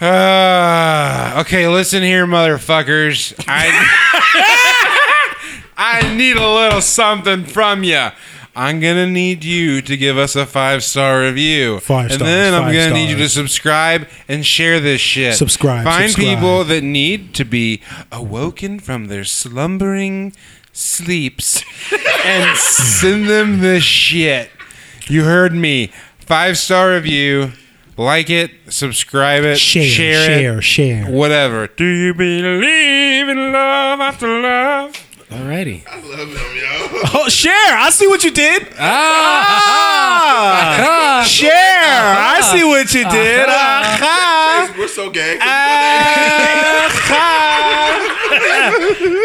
Uh, okay, listen here, motherfuckers. I I need a little something from you. I'm gonna need you to give us a five star review. Five and stars, then I'm gonna need you to subscribe and share this shit. Subscribe, Find subscribe. people that need to be awoken from their slumbering sleeps and send them this shit. You heard me. Five star review. Like it, subscribe it, Share, share, share, it, share. whatever. Do you believe in love after love? Alrighty. I love him, yo. Oh, share. I see what you did. Ah! ah. ah. Share. Ah. I see what you did. Aha. We're so gay.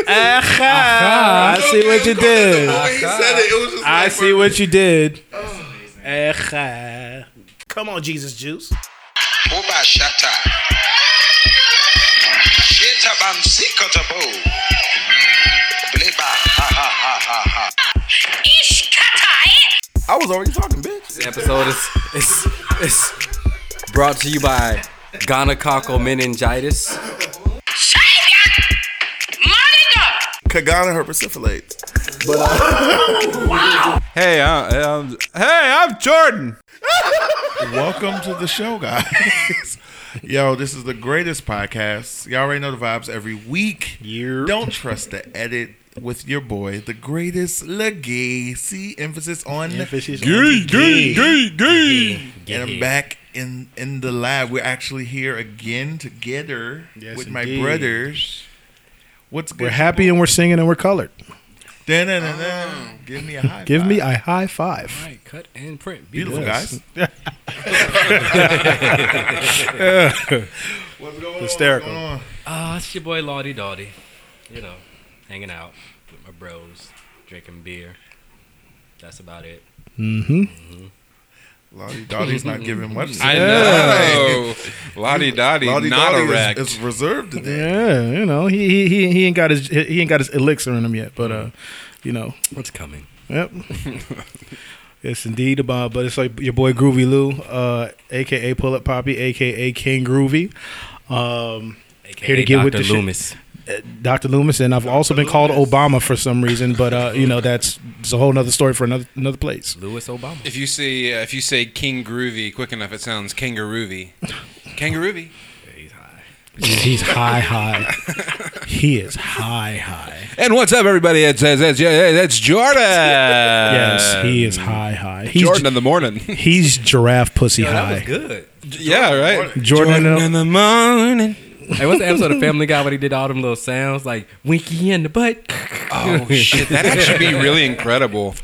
Aha. I see what you did. The way he said it, it was just I see what you did. Aha. Come on, Jesus juice. Oba Shata. Sheta Bam Sikotabo. Bleba. Ha ha ha ha ha. I was already talking, bitch. This episode is, is, is brought to you by gonococcal meningitis. Kagana herpesiphilates. Hey, uh, um, hey, I'm Jordan. Welcome to the show, guys. Yo, this is the greatest podcast. Y'all already know the vibes every week. Don't trust the edit with your boy, the greatest legacy. Emphasis on Emphasis on Gay, the gay, gay. gay, gay. And I'm back in in the lab. We're actually here again together Yes, with my brothers. What's good? We're happy and we're singing and we're colored. Da-na-na-na. Give me a high Give five. me a high five. Right, cut and print. beautiful Yes. guys. What's going Hysterical. on? What's going? Ah, it's your boy Lottie Dottie. You know, hanging out with my bros, drinking beer. That's about it. Mm-hmm. Lottie Dottie's not giving much. I know. Lottie Dottie, Lottie not Dottie erect. is, is reserved today. Yeah, you know he, he he he ain't got his he ain't got his elixir in him yet, but uh, you know, What's coming? yep. yes, indeed. About but it's like your boy Groovy Lou, uh, aka Pull Up Poppy, aka King Groovy. Um, AKA Here to get with Dr. the shit. Loomis. Dr. Loomis, and I've also been called Obama for some reason, but uh, you know that's it's a whole other story for another another place. Louis Obama. If you say uh, if you say King Groovy quick enough, it sounds kangaroovy. Kangaroovy. He's high. He's high, high. He is high, high. And what's up, everybody? It's it's, it's, it's Jordan. Yes, he is high, high. He's Jordan in the morning. he's giraffe pussy Yo, that high. was good. yeah, right. Jordan, in the morning. Hey, what's the episode of Family Guy when he did all them little sounds like Winky in the butt? Oh shit, that actually be really incredible.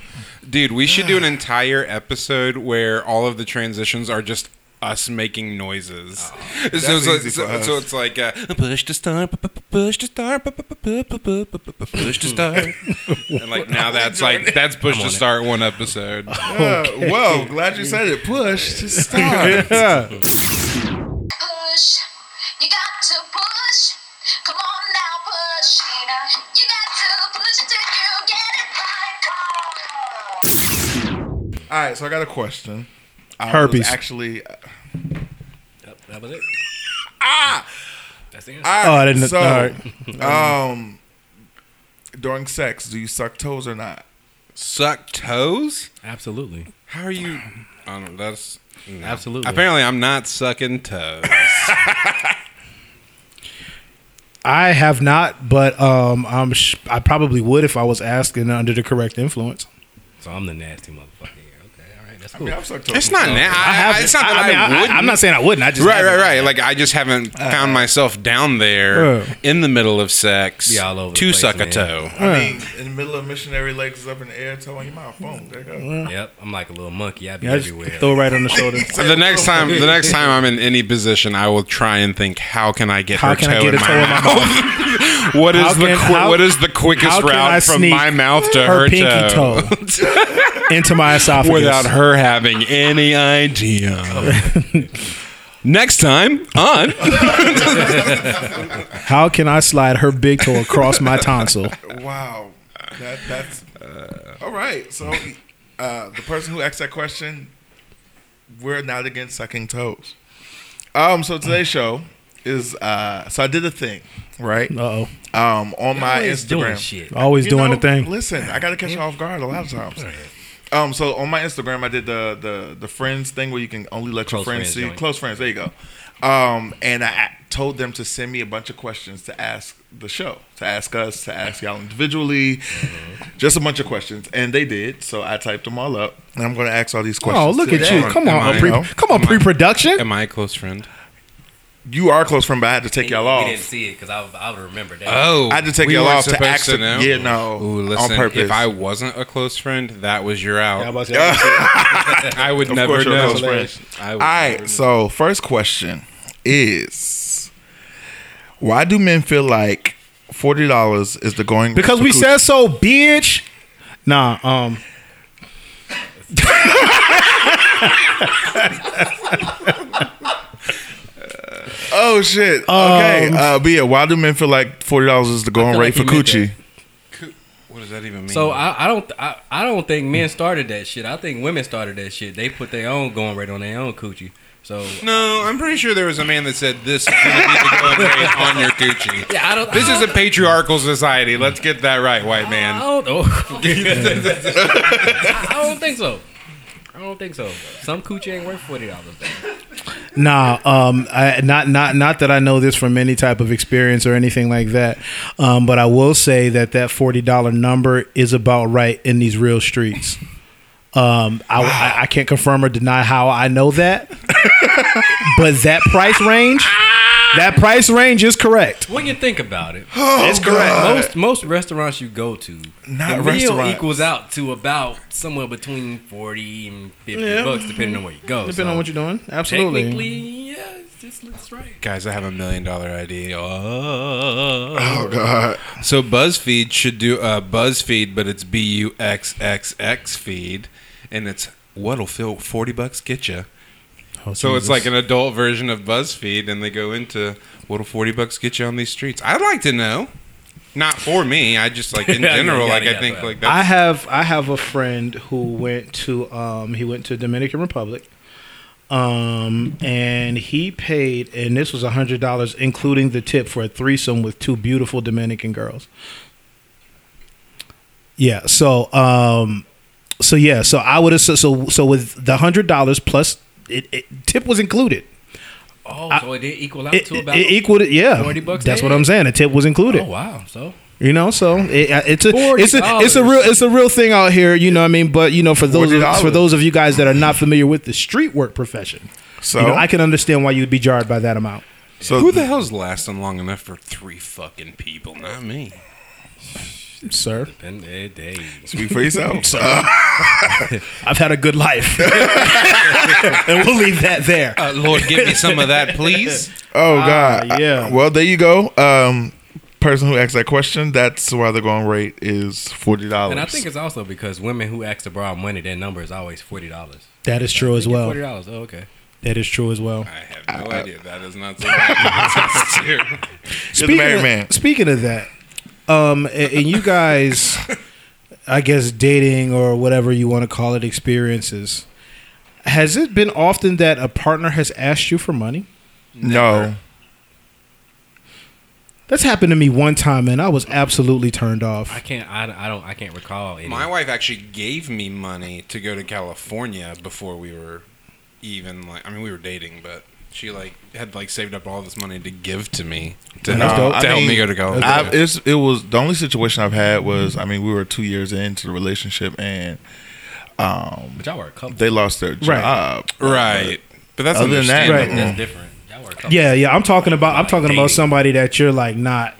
Dude, we should do an entire episode where all of the transitions are just us making noises. Oh, so, so, so, so, it's like uh, push to start, push to start, push to start. and like now that's like that's push the star one episode. Yeah, okay. Whoa, glad you said it. Push to start. yeah. Push. You got to push. Come on now, push. Nina. You got to push till you get it right. Come. All right, so I got a question. I Herpes. actually. Yep, that was it. Ah! That's the answer. All Oh, I didn't- So, all right. um, during sex, do you suck toes or not? Suck toes? Absolutely. How are you? I don't. That's no. Absolutely. Apparently, I'm not sucking toes. I have not, but um, I'm sh- I probably would if I was asking under the correct influence. So I'm the nasty motherfucker here. Okay, all right, that's I cool. mean, I've sucked toes. it's not. before. Na- I, haven't- it's not that I, mean, I, wouldn't. am not saying I wouldn't. I just Right, right, haven't. right. Like I just haven't found myself down there Uh. in the middle of sex Be all over to place, suck a man. toe. I mean, in the middle of missionary legs is up in the air, toe in your mouth. Boom, there you go. Yep, I'm like a little monkey. I be Yeah, everywhere. throw it right on the shoulder. The next time, the next time I'm in any position, I will try and think, how can I get How her can I toe, get in, a my toe in my mouth? what is How the can- qui- how- what is the quickest how can I route from my mouth to her her, pinky toe into my esophagus without her having any idea? Next time on How can I slide her big toe across my tonsil? Wow, that that's all right. So, uh, the person who asked that question, we're not against sucking toes. Um, so today's show, is uh, so I did a thing right Uh oh. um, on my Always doing Instagram. shit. Always You doing know, the thing. Listen, I gotta catch you off guard a lot of times. Um, so on my Instagram, I did the the the friends thing where you can only let Close your friends friends see joint. close friends. There you go. Um, and I told them to send me a bunch of questions to ask the show, to ask us, to ask y'all individually, Mm-hmm. just a bunch of questions, and they did. So I typed them all up, and I'm going to ask all these questions. Oh, look at you! Come Am on, pre- come on, pre-production. Am I a close friend? You are close friend, but I had to take y'all We off. didn't see it because I, would- I would remember that. Oh, I had to take we y'all off to supposed ask yeah, no, Ooh, on purpose. If I wasn't a close friend, that was your out. Yeah, I'm about to say, I'm would Of never course you're a know. close. I All would never know. so first question is why do men feel like forty dollars is the going because we coochie? said so, bitch. Nah, um, Oh shit. Okay. Um, uh, but yeah, why do men feel like forty dollars is the going rate like for he coochie? what does that even mean? So I, I don't I, I don't think men started that shit. I think women started that shit. They put their own going rate on their own coochie. So no, I'm pretty sure there was a man that said this is going to be the going rate on your coochie. yeah, I don't. This I is a patriarchal society. Let's get that right, white man. I man. don't know. I don't think so. I don't think so. Some coochie ain't worth forty dollars. Nah, um, I, not not not that I know this from any type of experience or anything like that. Um, but I will say that that forty dollar number is about right in these real streets. Um, I, I, I can't confirm or deny how I know that, but that price range, that price range is correct. When you think about it, it's correct. most most restaurants you go to, Not the meal equals out to about somewhere between forty and fifty Yeah. bucks, depending on where you go. Depending So on what you're doing, absolutely. Technically, yeah, it's, it's right. Guys, I have a million dollar idea. Oh. Oh god. So BuzzFeed should do uh, BuzzFeed, but it's B U X X X feed, and it's what'll fill forty bucks get you. Oh, So it's like an adult version of BuzzFeed, and they go into what'll forty bucks get you on these streets. I'd like to know. Not for me. I just like in Yeah, yeah, general. yeah, like yeah, I think but- like I have I have a friend who went to um he went to Dominican Republic. Um and he paid and this was a hundred dollars including the tip for a threesome with two beautiful Dominican girls. Yeah, so um so yeah, so I would have so so, so with the hundred dollars plus it, it tip was included. Oh, so it did equal out It, to it, about it equaled it, yeah. 40 bucks That's a what? I'm saying. A tip was included. Oh wow! So You know, so it, uh, it's a it's a it's a real it's a real thing out here. You know, what I mean, but you know, for those of, for those of you guys that are not familiar with the street work profession, So you know, I can understand why you'd be jarred by that amount. so who the hell's lasting long enough for three fucking people? Not me. Sir, and they, they speak for yourself. Uh, I've had a good life, and we'll leave that there. Uh, Lord, give me some of that, please. oh god. Ah, yeah. Well, there you go. Um, person who asked that question. That's why the going rate is forty dollars. and I think it's also because women who ask to borrow money, their number is always forty dollars. That is true as well. Forty dollars. Oh, okay. That is true as well. I have no idea. That is not something that's true. You're the married of, man. Speaking of that, um, and, and you guys, I guess dating or whatever you want to call it, experiences. Has it been often that a partner has asked you for money? No. That's happened to me one time, and I was absolutely turned off. I can't. I, I don't. I can't recall any. My wife actually gave me money to go to California before we were even like. I mean, we were dating, but she like had like saved up all this money to give to me to, That's help, dope. to I help mean, me go to college. I've, it's, it was the only situation I've had was I mean we were two years into the relationship and um but y'all were a couple. they lost their job right, but that's Other than that, understandable. Right. That's different. Y'all were a couple. Yeah, yeah. I'm talking about. I'm talking about somebody that you're like not.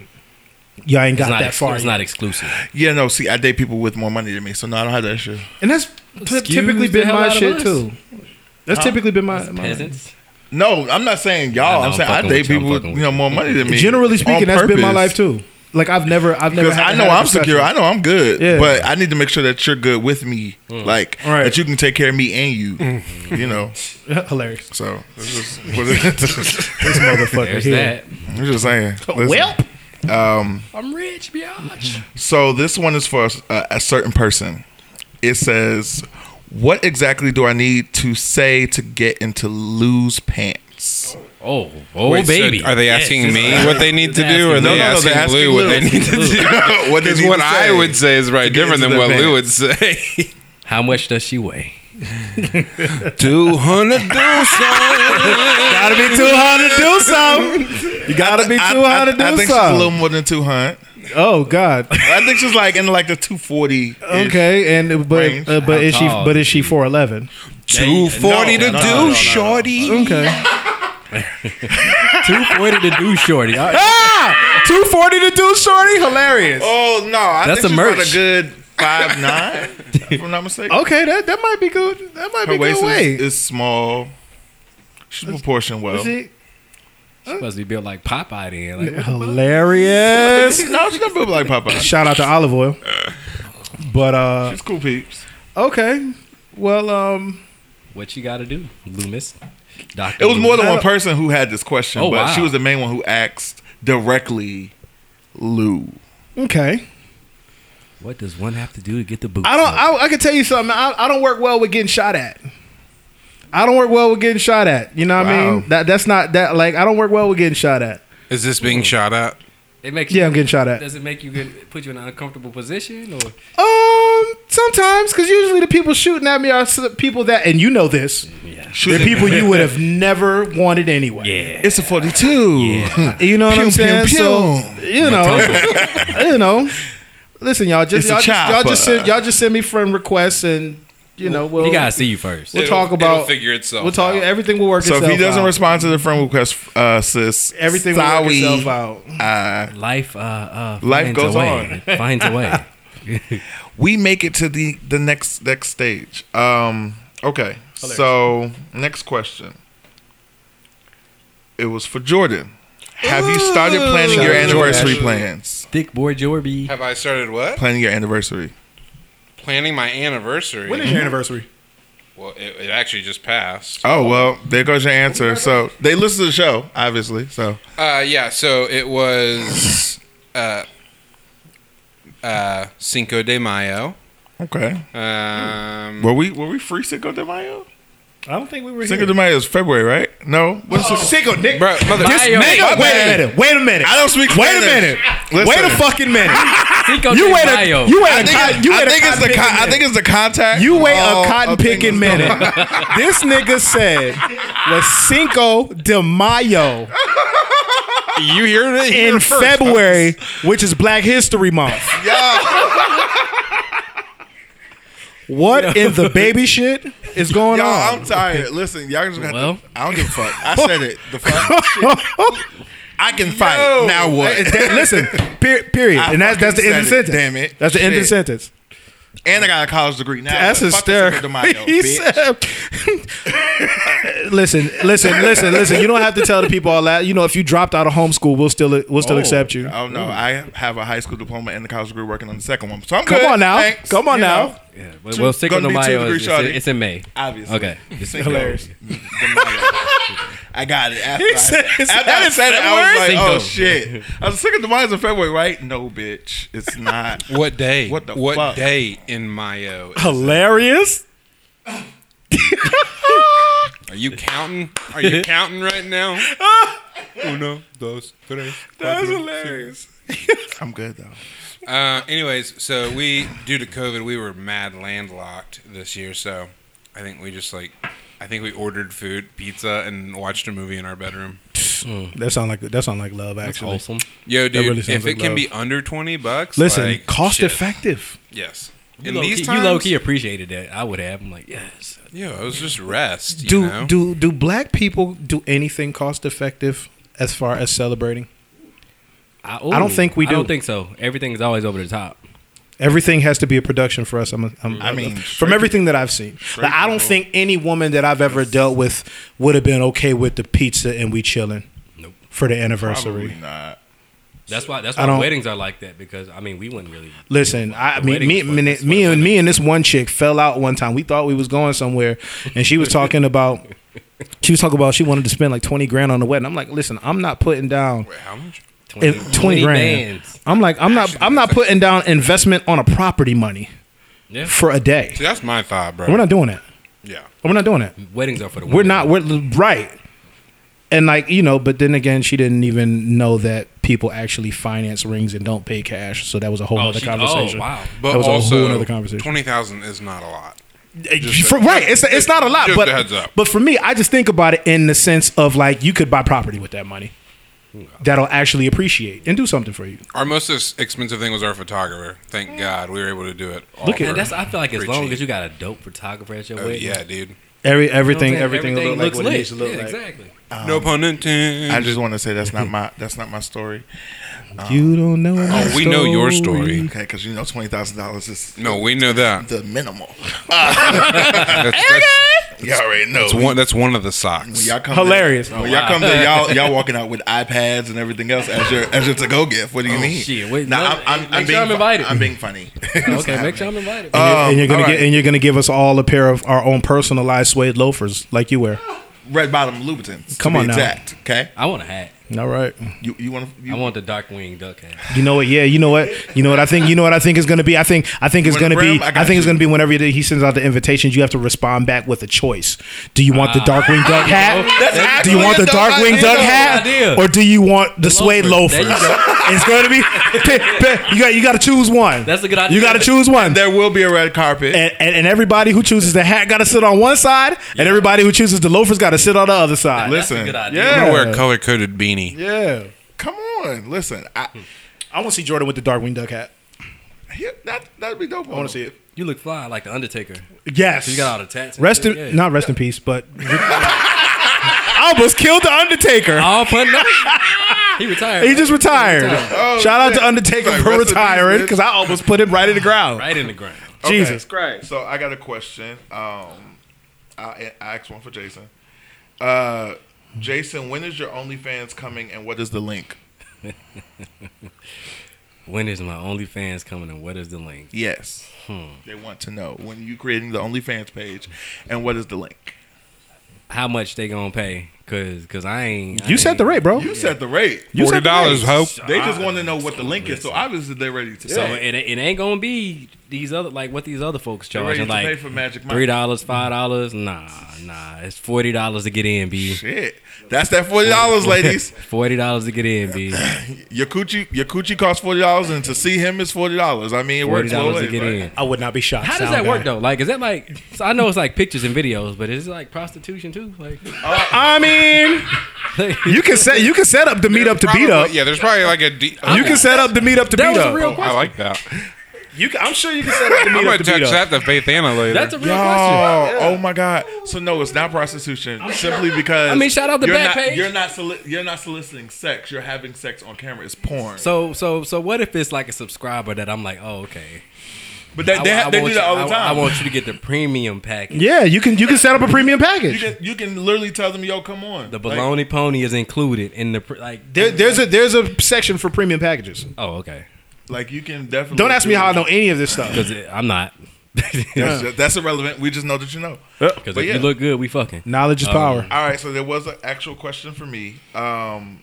Y'all ain't got not. that Ex- far. it's yet. not exclusive. yeah no see I date people with more money than me so no I don't have that issue and that's t- Excuse typically been my shit us. too. That's typically been my, my Peasants. No I'm not saying y'all know, I'm I'm saying I fucking date I'm people with you know more money than me Generally speaking, on that's been my life too. Like I've never, I've never. Because had I know have a I'm secure. I know I'm good. Yeah. But I need to make sure that you're good with me. Like Right. that you can take care of me and you. Mm. You know. Hilarious. So this is what it is. This motherfucker There's here. that. I'm just saying. Listen. Well, I'm rich, biatch. So this one is for a, a certain person. It says, "What exactly do I need to say to get into Lou's pants?" Oh, oh, Wait, so baby. are they asking it's- me what they need to do, or are they Lou. No, no, no, asking they're asking Lou what they need to do? what Because what I would say is right different than what band. Lou would say. How much does she weigh? Two hundred do Gotta be two hundred do something. You gotta be I, two I, hundred I do think she's a little more than 200. Oh God. I think she's like in like the 240. Okay, and but Range. uh, but How is she tall but is is she four eleven? Two forty to do, shorty. Okay. Two forty to do shorty. All right. ah, two forty to do shorty. Hilarious. Oh no, I That's think a she's about merch. a good five nine. if I'm not mistaken. Okay, that that might be good. That might Her be waist good weight. is, is small. She's proportioned well. Is she- Supposed to be built like Popeye then. Like, hilarious. no, she's not built like Popeye. Shout out to Olive Oyl. But uh, She's cool peeps. okay. Well, um, what you got to do, Loomis? Doctor. It was more than one person who had this question, Oh, but wow. she was the main one who asked directly Lou. okay. What does one have to do to get the boots? I don't. I, I can tell you something. I, I don't work well with getting shot at. I don't work well with getting shot at. You know what I Wow. mean? That that's not that. Like I don't work well with getting shot at. Is this being shot at? It makes Yeah, you, I'm getting shot at. Does it make you get, put you in an uncomfortable position or? Um, sometimes because usually the people shooting at me are s- people that, and you know this, Yeah. they're people you would have never wanted anyway. Yeah. It's a 42. You know what Pew, I'm saying? pew. So you know, you know. Listen, y'all just It's a y'all, just- y'all just send, y'all just send me friend requests, and you know we'll He gotta see you first. we'll It'll- talk about it'll figure itself We'll talk. out. Everything will work. So if itself he doesn't out. respond to the friend request, uh, sis, everything will work sorry, itself out. Uh, Life, uh, uh, Life finds goes a way. Finds a way. we make it to the the next next stage. Um, okay, so next question. It was for Jordan. Have you started planning Shout your anniversary plans? Thick boy Jorby. Have I started what? Planning your anniversary. Planning my anniversary. When is your anniversary? Well, it, it actually just passed. Oh well, there goes your answer. So they listen to the show, obviously. So Uh, yeah. So it was uh, uh, Cinco de Mayo. okay. Um, Were we were we free Cinco de Mayo? I don't think we were here. Cinco de Mayo is February, right? No. What's Oh, Cinco, Nick. bro, mother, This Nigga, wait bad. a minute. Wait a minute. I don't speak Wait a Spanish. minute. Listen. Wait a fucking minute. Cinco You de wait a Mayo. you wait I a think, cotton, it- you I wait a think it's the con- picking I think minute. it's the contact. You wait all a cotton of things picking that's minute. going on. this nigga said was Cinco de Mayo you hear it here in first. February, which is Black History Month. What in the baby shit is going Y'all, on? I'm tired. Listen, y'all just got Well. to, I don't give a fuck. I said it. The fuck. I can fight. now what? Listen, per- period. I and that's that's the end of the sentence. damn it. That's the end of the sentence. And I got a college degree now. That's but fuck the Cinco hysterical. de Mayo, He bitch. said, "Listen, listen, listen, listen. You don't have to tell the people all that. You know, if you dropped out of homeschool, we'll still we'll still oh, accept you. Oh no, I have a high school diploma and a college degree working on the second one. So I'm Come good. on now. Thanks. Come on You now. know, Yeah, well, Two- well Cinco gonna de Mayo is, it's, it's in May. Obviously. Okay. It's Hilarious. De Mayo. I got it. After, He I, said- after that I is said it, I was like, February? oh shit. I was thinking the mine's in February, right? No, bitch. It's not. What day? What the What fuck? day in Mayo? Hilarious. Are you counting? Are you counting right now? Uno, dos, tres. That's cuatro, hilarious. I'm good though. Uh, anyways, so we due to COVID, we were mad landlocked this year. So I think we just like, I think we ordered food, pizza, and watched a movie in our bedroom. That sound like that sound like love. That's Actually, wholesome. Yo, dude, really sounds if like it can love. be under twenty bucks, listen, like, cost shit. effective. Yes. You In low, these key, times, you low key appreciated that. I would have. I'm like, yes. Yo, it was just rest. You Do know? do do black people do anything cost effective as far as celebrating? I, I don't think we I don't think so. Everything's always over the top. Everything has to be a production for us. I'm, a, I'm I mean, from everything that I've seen, like, I don't think any woman that I've ever dealt with would have been okay with the pizza and we chilling Nope. for the anniversary. Probably not. That's why. That's I why don't- weddings are like that because I mean we wouldn't really. Listen, I mean, wedding me, me, me, and me and this one chick fell out one time. We thought we was going somewhere, and she was talking about. She was talking about she wanted to spend like twenty grand on the wedding. I'm like, listen, I'm not putting down Wait, how much? 20, in 20 grand. bands. I'm like, I'm not, I'm not putting down investment on a property money Yeah. for a day. See, that's my thought, bro. We're not doing that. yeah. We're not doing that. Weddings are for the. We're not. We're right. and like you know, but then again, she didn't even know that people actually finance rings and don't pay cash. So that was a whole Oh, other she- conversation. oh, wow. But that was also, a whole other conversation. twenty thousand is not a lot. Eh, for- right, it's it's not a lot, just but a heads up. but for me, I just think about it in the sense of like you could buy property with that money that'll actually appreciate and do something for you. Our most expensive thing was our photographer. Thank God we were able to do it. all Look at- for that's I feel like as long cheap. as you got a dope photographer at your Oh, wedding. yeah, dude. Every you know everything everything, will look like looks what it lit. needs to look yeah, like. exactly. no um, pun intended. I just want to say that's not my that's not my story. You don't know. my oh, we know your story. Okay, because you know twenty thousand dollars is No, we know that. the minimal. That's, that's, Y'all already know. that's one. That's one of the socks. When y'all come Hilarious. There, when y'all come there, y'all y'all walking out with iPads and everything else as your as your to go gift. What do you mean? shit, wait, nah, no, I'm, I'm, make I'm sure being I'm fu- invited. I'm being funny. Okay, make sure I'm invited. and you're gonna Um, get alright. and you're gonna give us all a pair of our own personalized suede loafers like you wear. Red bottom Louboutins. Come to on be now. exact. Okay. I want a hat. All right. You you want to? I want the Darkwing Duck hat. You know what? Yeah, you know what? You know what I think? You know what I think is going to be? I think I think it's going to be. I I, got think it's going to be whenever he sends out the invitations, you have to respond back with a choice. Do you want the ah. Darkwing Duck hat? That's do you want the Darkwing Duck hat, idea. or do you want the, suede loafers. loafers? It's going to be. pick- pick- you got you got to choose one. That's a good idea. You got to choose one. There will be a red carpet. And, and, and everybody who chooses the hat got to sit on one side, and everybody who chooses the loafers got to sit on the other side. That's a Listen, good idea. yeah. I'm gonna wear a color coded beanie. Yeah, Come on, listen. I, I want to see Jordan with the Darkwing Duck hat. yeah, that that'd be dope. I want to see it. You look fly like the Undertaker. Yes, You got all the tats. and Rest in yeah. not rest in peace, but I almost killed the Undertaker. All putting up. He retired. He just retired. Oh, Shout out shit. to Undertaker Like, for rest in peace, retiring because I almost put him right in the ground. right in the ground. Okay. Jesus Christ. So I got a question. Um, I, I asked one for Jason. Uh, Jason, when is your OnlyFans coming, and what is the link? When is my OnlyFans coming and what is the link? Yes, Hmm. they want to know when you creating the OnlyFans page, and what is the link? How much they gonna pay? Cause, cause I ain't. I You set the rate, bro. You set the rate. You Forty set the dollars, rate. hope. They just want to know what the link is, so obviously they're ready to So it, it ain't gonna be these other like what these other folks They're ready charging to pay like for Magic three dollars, five dollars. Nah, nah. It's forty dollars to get in, b. Shit, that's that forty dollars, ladies. Forty dollars to get in, b. Your coochie, your coochie costs forty dollars, and to see him is forty dollars. I mean, it Forty works both dollars to get right? in. I would not be shocked. How does sound that work though? Like, is that like? So I know it's like pictures and videos, but is it like prostitution too? Like, uh, I mean, you can set you can set up the meet up to beat up. Yeah, there's probably like a. D- You can set up the meet up to That beat was a up. real Oh, I like that. You can, I'm sure you can set up the I'm meet gonna up to beat text up. that to Faith Anna later. that's a real Yo, question. oh my god! So no, it's not prostitution. Simply because I mean, shout out the you're back not, page. You're not soli- you're not soliciting sex. You're having sex on camera. It's porn. So, so, so, what if it's like a subscriber that I'm like, oh, okay. But they, they, I- ha- I they do want that all the time. I, want you to get the premium package. Yeah, you can you can set up a premium you package. can you can literally tell them, "Yo, come on." The Like, baloney pony is included in the like. There, there's a there's a section for premium packages. Oh, okay. Like, you can definitely. Don't ask me do- how I know any of this stuff. Because I'm not. That's, that's irrelevant. We just know that you know. Because if yeah. you look good, we fucking. Knowledge is power. All right, so there was an actual question for me. Um,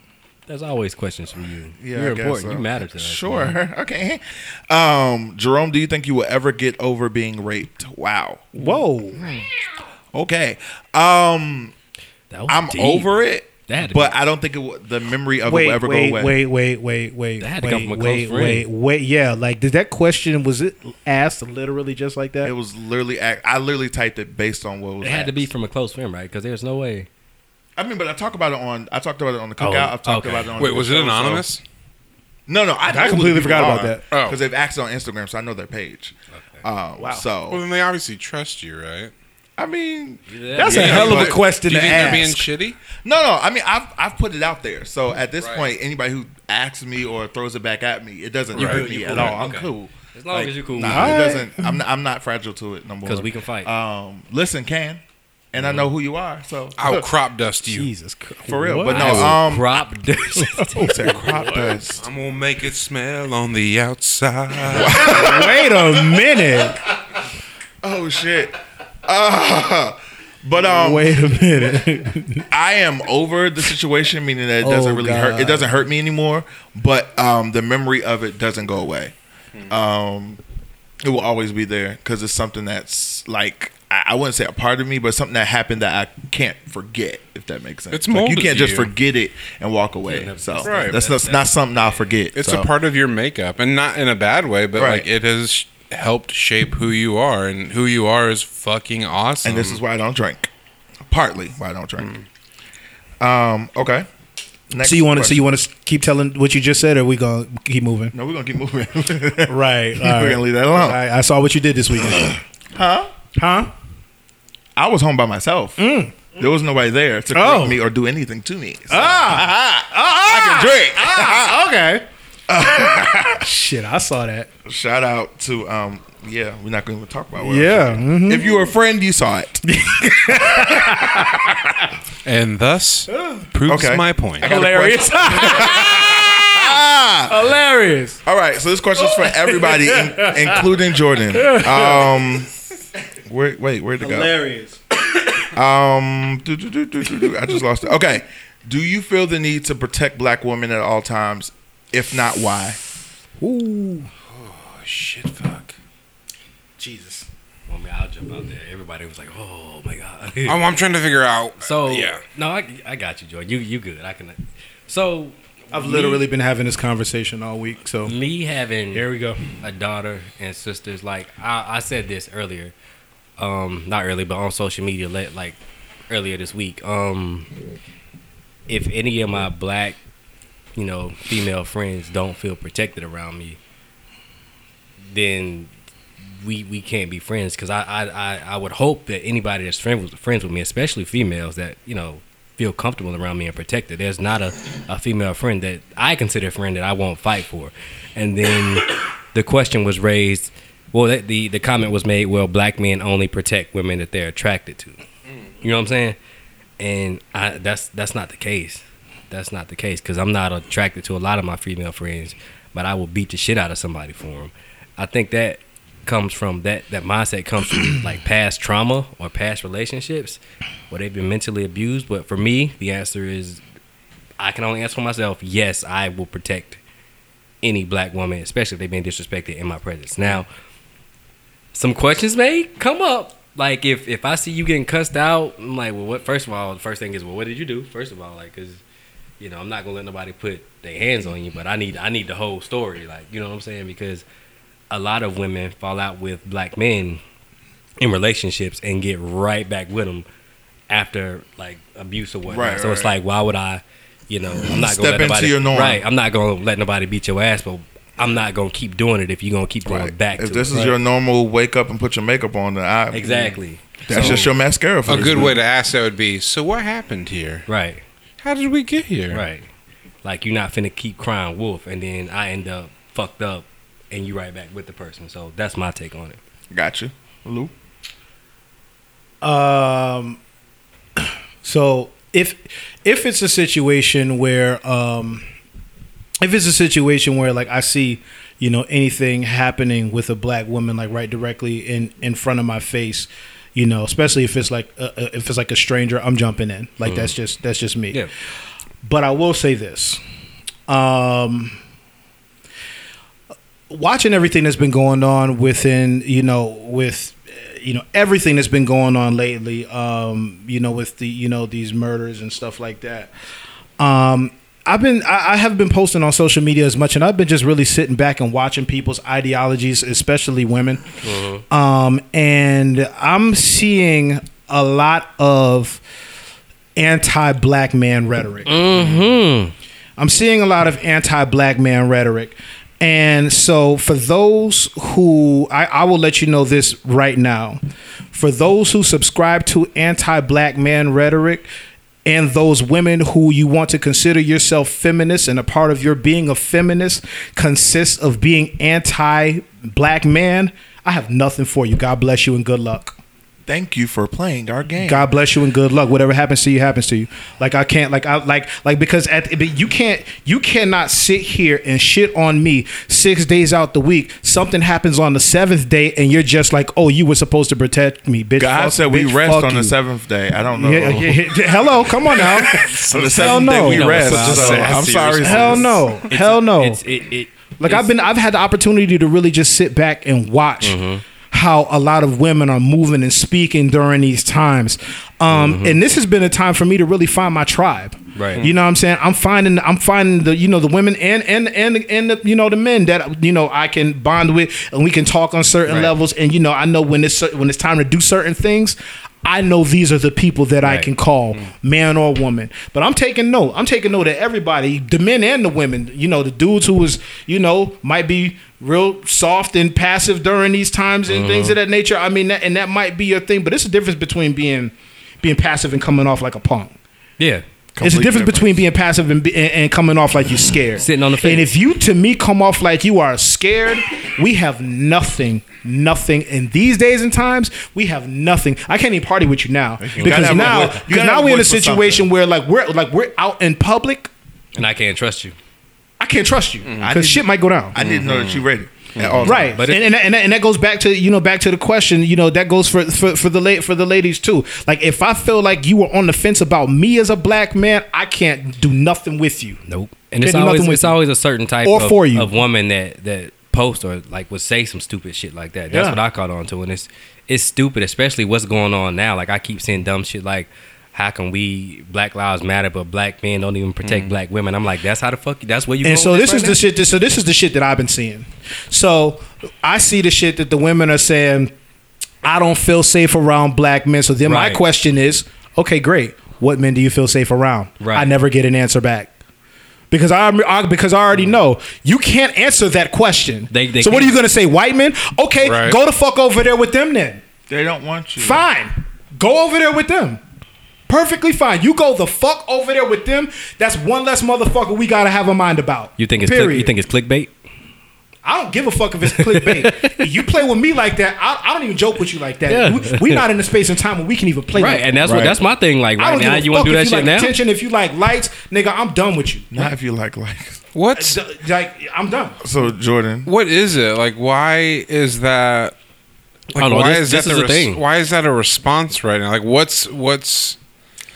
There's always questions for you. yeah, You're important. so. You matter to us. Sure. man. Okay. Um, Jerome, do you think you will ever get over being raped? Wow. Whoa. Okay. Um, That was I'm deep. over it, That but be- I don't think it will, the memory of it will ever wait, go away. wait, wait, wait, wait, That had to wait, come from a close wait, friend. wait, wait. Yeah, like did that question was it asked literally just like that? It was literally, act- I literally typed it based on what was. It had to be from a close friend, right? Because there's no way. I mean, but I talk about it on. I talked about it on the cookout. Oh, I've talked okay. about it on. Wait, the was it show, so- anonymous? No, no. I, know who completely forgot about are, that. Oh. because they've asked it on Instagram, so I know their page. Um, Well, So then they obviously trust you, right? I mean, That's Yeah, a hell of a question Do you to think they're being shitty? no, no. I mean, I've I've put it out there. So at this Right. point, anybody who asks me or throws it back at me, it doesn't You hurt cool, me you at cool. all. I'm Okay. cool. As long as you're cool. Nah, Alright. it doesn't. I'm not, I'm not fragile to it no more. Because we can fight. Um, listen, can, and I know who you are. So I'll crop dust you. Jesus Christ. for real. But no, I will um, crop dust. said crop dust. I'm gonna make it smell on the outside. Wait a minute. Oh shit. Uh, but um, Wait a minute. I am over the situation, meaning that it doesn't Oh, really hurt. It doesn't hurt me anymore. But um, the memory of it doesn't go away. Um, it will always be there because it's something that's like I, I wouldn't say a part of me, but something that happened that I can't forget. If that makes sense, It's Like, you can't just you. forget it and walk away. never- so Right. that's, that's not something I'll forget. It's so. a part of your makeup, and not in a bad way, but Right. like it has helped shape who you are, and who you are is fucking awesome. and this is why I don't drink. Partly why I don't drink. Um. Okay. Next So you want to? So you want to keep telling what you just said, or we gonna keep moving? No, we're gonna keep moving. Right. We're gonna leave that alone. I, I saw what you did this weekend. Huh? Huh? I was home by myself. There was nobody there to correct Mm. Oh. me or do anything to me. So Ah. Ah! I can drink. Okay. Shit, I saw that. Shout out to um. Yeah, we're not going to talk about. What Yeah. mhm. If you were a friend, you saw it. and thus proves Okay. my point. I got a question. Hilarious. All right, so this question is for everybody, in, including Jordan. Um, where, wait, where'd it go? Hilarious. Um, do, do, do, do, do, do. I just lost it. Okay, do you feel the need to protect black women at all times? If not, why? Ooh. Oh, shit, fuck. Jesus. Well, I mean, I'll jump out there. Everybody was like, "Oh my god." Oh, I'm trying to figure out. so yeah, no, I, I got you, Joy. You you good? I can. So I've me- literally been having this conversation all week. So me having here we go. a daughter and sisters. Like I, I said this earlier, um, not early, but on social media, like earlier this week. Um, if any of my black, you know, female friends don't feel protected around me, then we we can't be friends. Because I, I I I would hope that anybody that's friends friends with me, especially females, that you know feel comfortable around me and protected. There's not a, a female friend that I consider a friend that I won't fight for. And then the question was raised. Well, the, the comment was made. Well, black men only protect women that they're attracted to. Mm. You know what I'm saying? And I, that's that's not the case. That's not the case because I'm not attracted to a lot of my female friends, but I will beat the shit out of somebody for them. I think that comes from that that mindset comes from like past trauma or past relationships where they've been mentally abused. But for me, the answer is I can only answer for myself. Yes, I will protect any black woman, especially if they've been disrespected in my presence. Now, some questions may come up. Like if if I see you getting cussed out, I'm like, well, what? First of all, the first thing is, well, what did you do? First of all, like, cause you know, I'm not gonna let nobody put their hands on you, but I need I need the whole story. Like, you know what I'm saying? Because a lot of women fall out with black men in relationships and get right back with them after like abuse or whatnot. Right, so it's like, why would I? You know, I'm not Step gonna let into nobody. your norm. Right, I'm not gonna let nobody beat your ass, but I'm not gonna keep doing it if you're gonna keep going Right. back. If to this it. is your normal wake up and put your makeup on, then I exactly. That's So- just your mascara. For a good week. way to ask that would be. So what happened here? Right. How did we get here? Right. Like you're not finna keep crying wolf and then I end up fucked up and you right back with the person. So that's my take on it. Gotcha, you, Lou. Um. So if if it's a situation where um, if it's a situation where like I see you know anything happening with a black woman like right directly in in front of my face, you know, especially if it's like if it's like a stranger, I'm jumping in. Like that's just that's just me. Yeah. But I will say this. Um watching everything that's been going on within, you know, with you know, everything that's been going on lately, um, you know, with the, you know, these murders and stuff like that. Um I've been I I have been posting on social media as much and I've been just really sitting back and watching people's ideologies, especially women. Um and I'm seeing a lot of anti-black man rhetoric. I'm seeing a lot of anti-black man rhetoric. And so for those who I, I will let you know this right now. For those who subscribe to anti-black man rhetoric and those women who you want to consider yourself feminist and a part of your being a feminist consists of being anti-black man, I have nothing for you. God bless you and good luck. Thank you for playing our game. God bless you and good luck. Whatever happens to you happens to you. Like I can't like I like like because at but you can't you cannot sit here and shit on me six days out the week. Something happens on the seventh day and you're just like, oh, you were supposed to protect me, bitch. God fuck- said we bitch, rest fuck on the seventh day. I don't know. Yeah, yeah, yeah, yeah. Hello, come on now. On the Hell seventh no. day we You know, rest. it's So a I'm sassy sorry. Hell sis. no. Hell no. It's it, it Like I've been, I've had the opportunity to really just sit back and watch Mm-hmm. How a lot of women are moving and speaking during these times. Um, and this has been a time for me to really find my tribe. Right. You know what I'm saying? I'm finding I'm finding the you know the women and and and and the, you know the men that you know I can bond with and we can talk on certain Right. levels and you know I know when it's when it's time to do certain things I know these are the people that I can call mm. man or woman. But I'm taking note. I'm taking note of everybody, the men and the women, you know, the dudes who was, you know, might be real soft and passive during these times and things mm-hmm. of that nature. I mean, that, and that might be your thing, but it's a difference between being being passive and coming off like a punk. Yeah. It's a Complete difference between being passive and, be, and, and coming off like you're scared. Sitting on the fence. And if you, to me, come off like you are scared, we have nothing, nothing. In these days and times, we have nothing. I can't even party with you now gotta because now, voice- because now we're in a situation where like we're like we're out in public. And I can't trust you. I can't trust you mm-hmm. I because didn't- shit might go down. I didn't know that mm-hmm. you read it at all. Right, But and, and, and, that, and that goes back to you know back to the question. You know that goes for for for the la- for the ladies too. Like if I feel like you were on the fence about me as a black man, I can't do nothing with you. Nope. And it's always it's always a certain type Or of, for you. of woman that that post or like would say some stupid shit like that. That's Yeah. what I caught on to, and it's it's stupid, especially what's going on now. Like I keep seeing dumb shit like. How can we Black Lives Matter, but black men don't even protect mm. black women? I'm like, that's how the fuck. That's where you. And going so with this is right the shit. That, so this is the shit that I've been seeing. So I see the shit that the women are saying. I don't feel safe around black men. So then my question is, okay, great. What men do you feel safe around? Right. I never get an answer back. Because I, I because I already mm. know you can't answer that question. They- they so what are you gonna say? White men? Okay, Right. go the fuck over there with them then. They don't want you. Fine. Go over there with them. Perfectly fine. You go the fuck over there with them. That's one less motherfucker we gotta have a mind about. You think it's click, Period. you think it's clickbait? I don't give a fuck if it's clickbait. you play with me like that, I, I don't even joke with you like that. Yeah. We, are not in a space and time where we can even play. Right, like and that's Right. what that's my thing. Like I right don't now, give a you want to do if that you shit like now? attention. If you like lights, nigga, I'm done with you. Not if you like lights. What's uh, Like I'm done. So Jordan, what is it like? Why is that? Like, I don't know, why this- is this that is the the thing. Why is that a response right now? Like, what's what's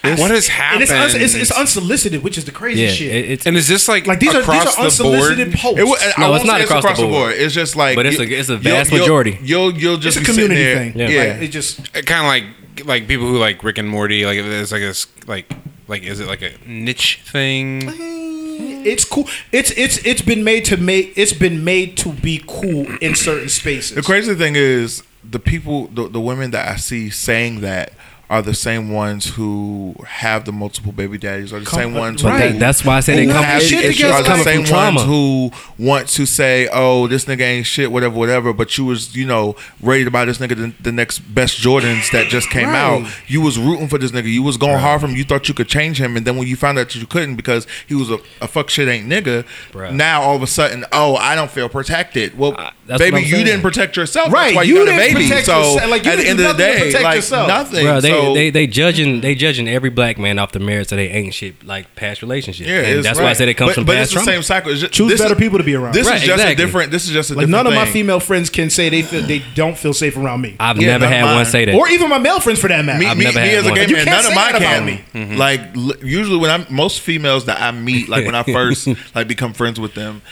what has And happened? it's, uns- it's, it's unsolicited, which is the crazy Yeah, shit. it- it's and is this like like these are these across are the board? unsolicited posts. It, wa- I No, won't it's not say across the board. It's just like But it's you- a- it's a you'll- vast you'll- majority. You'll you'll just it's a be community there- thing. Yeah, Like, it just uh, kind of like like people who like Rick and Morty. Like it's like this like like is it like a niche thing? Eh, it's cool. It's it's it's been made to make it's been made to be cool in certain spaces. The crazy thing is the people, the, the women that I see saying that are the same ones who have the multiple baby daddies, or the Come- same ones right. who That- that's why I say they come have shit together. are the same ones who want to say, "Oh, this nigga ain't shit, whatever, whatever." But you was, you know, ready to buy this nigga the, the next best Jordans that just came Right. out. You was rooting for this nigga. You was going hard for him. You thought you could change him, and then when you found out that you couldn't because he was a, a fuck shit ain't nigga, Bruh. now all of a sudden, oh, I don't feel protected. Well, Uh, that's baby, you saying. didn't protect yourself. Right, That's why you you, got didn't baby. protect So yourself. Like, you at the end of the do nothing to day, protect like yourself. nothing. Bro, they, so, they they judging they judging every black man off the merits that they ain't shit like past relationships. Yeah, and it's that's why I said it comes but, from but past it's the trauma. same cycle. Just, Choose this better is- people to be around. This Right, is just exactly. a different. This is just a Like different none of my female friends can say they feel, they don't feel safe around me, I've Yeah, never had mine. one say that. or even my male friends for that matter. Me, I've me, never me as a gay man, none of my mine can. Mm-hmm. Like usually when I'm most females that I meet, like when I first like become friends with them,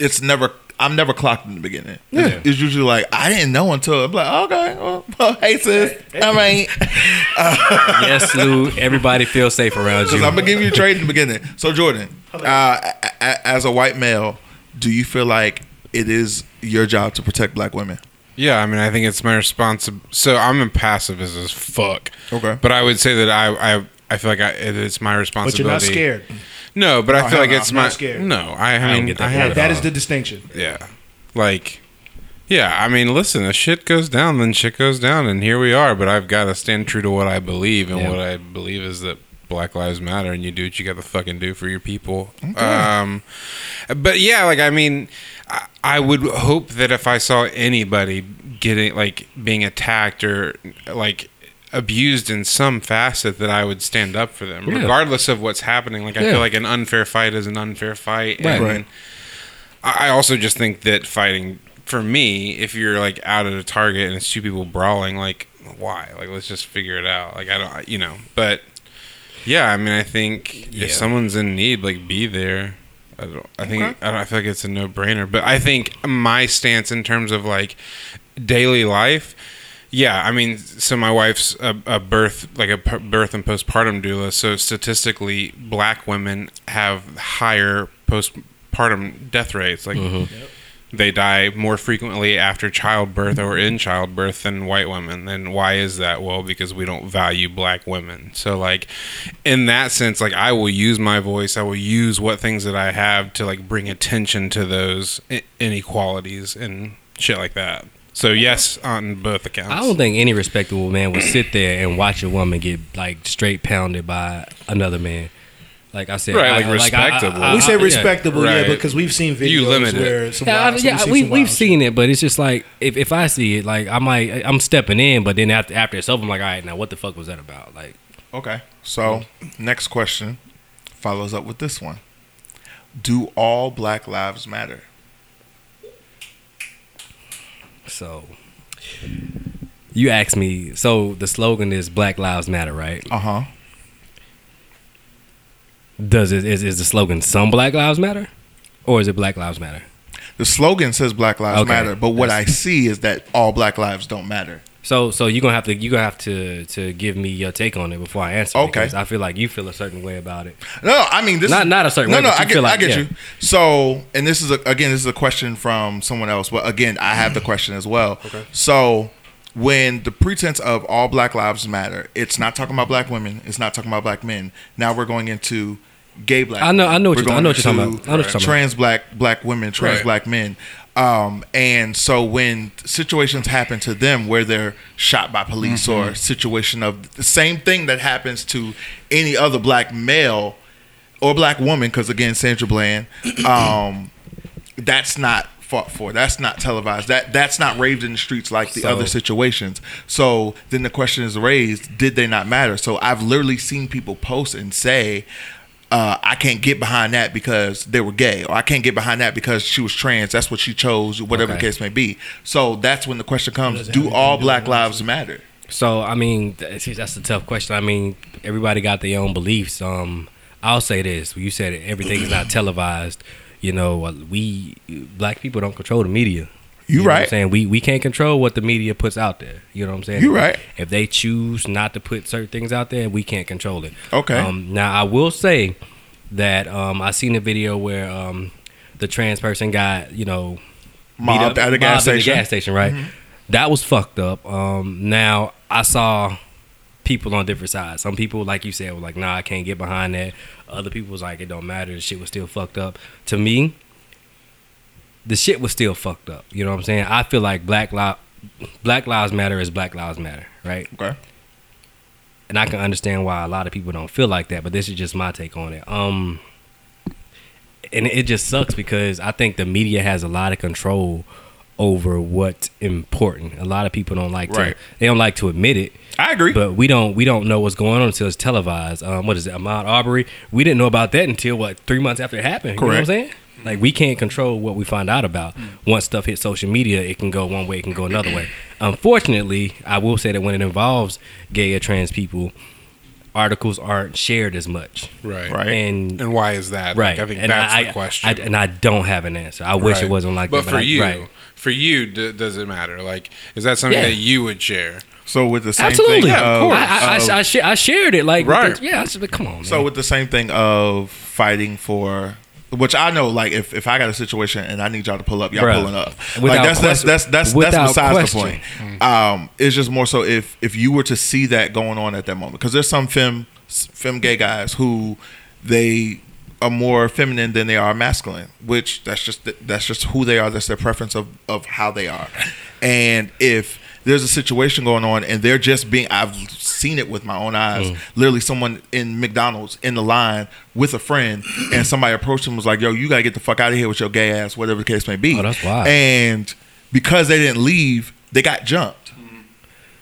it's never. I'm never clocked in the beginning. It's, it's usually like I didn't know until I'm like, okay, well, well hey sis, I mean, yes, Lou. Everybody feels safe around you. I'm gonna give you a trade in the beginning. So Jordan, uh, a- a- as a white male, do you feel like it is your job to protect black women? Yeah, I mean, I think it's my responsibility. So I'm a pacifist as fuck. Okay. but I would say that I I, I feel like I, it's my responsibility. but responsibility. you're not scared. No, but I Oh, feel like hell it's I'm my not scared. no. I, I don't mean, get that I have at That all. is the distinction. Yeah. Like, yeah, I mean, listen, if shit goes down, then shit goes down, and here we are. But I've got to stand true to what I believe, and Yeah. what I believe is that Black Lives Matter, and you do what you got to fucking do for your people. Um, but yeah, like, I mean, I, I would hope that if I saw anybody getting, like, being attacked or, like, abused in some facet that I would stand up for them Yeah. regardless of what's happening like I Yeah. feel like an unfair fight is an unfair fight Right. and Right. I I also just think that fighting for me, if you're like out at a target and it's two people brawling, like why? Like let's just figure it out. Like I don't, you know. But yeah, I mean, I think Yeah. if someone's in need, like be there. I don't. I think I, don't, I feel like it's a no brainer. But I think my stance in terms of like daily life, yeah, I mean, so my wife's a, a birth, like a p- birth and postpartum doula. So statistically, black women have higher postpartum death rates. Like mm-hmm. they die more frequently after childbirth or in childbirth than white women. And why is that? Well, because we don't value black women. So like in that sense, like I will use my voice, I will use what things that I have to like bring attention to those inequalities and shit like that. So yes, on both accounts. I don't think any respectable man would sit there and watch a woman get like straight pounded by another man. Like I said, Right, I- like I- respectable. I- we say I- yeah. respectable, yeah, because we've seen videos You limit it. where some Yeah, wild- yeah, we've seen we some we've wild seen it, but it's just like if, if I see it, like I might I'm stepping in, but then after after it's over, I'm like, all right, now what the fuck was that about? Like, Okay. So, next question follows up with this one. Do all black lives matter? So you asked me. So the slogan is Black Lives Matter, right? Uh-huh. Does it is, is the slogan Some Black Lives Matter, or is it Black Lives Matter? The slogan says black lives Okay. matter, but what I see is that all black lives don't matter. So so you're gonna have to you gonna have to to give me your take on it before I answer. Okay. because I feel like you feel a certain way about it. No, I mean this Not- is, not a certain No, way, no, I get, feel I get yeah. you. So, and this is a, again, this is a question from someone else, but again, I have the question as well. Okay. So, when the pretense of all Black lives matter, it's not talking about black women, it's not talking about black men. Now we're going into gay black. I know- I know what you're- I know what you're talking about. I know what you're talking about. Trans black black women, trans Right. black men. Um, and so when situations happen to them where they're shot by police or situation of the same thing that happens to any other black male or black woman, because again, Sandra Bland, um, that's not fought for. That's not televised. That that's not raved in the streets like the So- other situations. So then the question is raised: Did they not matter? So I've literally seen people post and say. Uh, I can't get behind that because they were gay, or I can't get behind that because she was trans. That's what she chose, whatever the case may be. So that's when the question comes: Do all anything to do Black lives matter? So I mean, that's, that's a tough question. I mean, everybody got their own beliefs. Um, I'll say this: you said everything is not televised. You know, uh, we black people don't control the media. You know what I'm right. saying we we can't control what the media puts out there. You know what I'm saying? You right. If they choose not to put certain things out there, we can't control it. Okay. Um, now I will say that um, I seen a video where um, the trans person got you know Mobbed at a gas at the gas station, right? That was fucked up. Um, now I saw people on different sides. Some people, like you said, were like, "Nah, I can't get behind that." Other people was like, "It don't matter. The shit was still fucked up." To me, the shit was still fucked up. You know what I'm saying? I feel like Black Li- Black Lives Matter is Black Lives Matter, right? Okay. and I can understand why a lot of people don't feel like that, but this is just my take on it. Um, and it just sucks because I think the media has a lot of control over what's important. A lot of people don't like Right. to they don't like to admit it. I agree. But we don't we don't know what's going on until it's televised. Um, what is it, Ahmaud Arbery? We didn't know about that until what three months after it happened. You know what I'm Correct. saying? Like we can't control what we find out about. Mm. Once stuff hits social media, it can go one way, it can go another way. Unfortunately, I will say that when it involves gay or trans people, articles aren't shared as much. right. Right. And And why is that? right, Like, I think and that's I, the question. I- and I don't have an answer. I wish it wasn't like but that. for I- you, right. for you, d- does it matter? Like, is that something Yeah. that you would share? so with the same Absolutely, thing, yeah, of, of course. I, I, of- I, I, sh- I shared it like, Right. the- yeah. I just, like, come on, man. So with the same thing of fighting for, which I know, like if, if I got a situation and I need y'all to pull up, y'all Bruh. pulling up. Without like that's, that's question- that's that's without that's besides question. the point. Um, it's just more so if if you were to see that going on at that moment, because there's some fem fem gay guys who they are more feminine than they are masculine, which that's just that's just who they are. That's their preference of of how they are, and if there's a situation going on and they're just being I've seen it with my own eyes. Mm. Literally someone in McDonald's in the line with a friend and somebody approached him and was like, Yo, you gotta get the fuck out of here with your gay ass, whatever the case may be. Oh, that's wild. And because they didn't leave, they got jumped.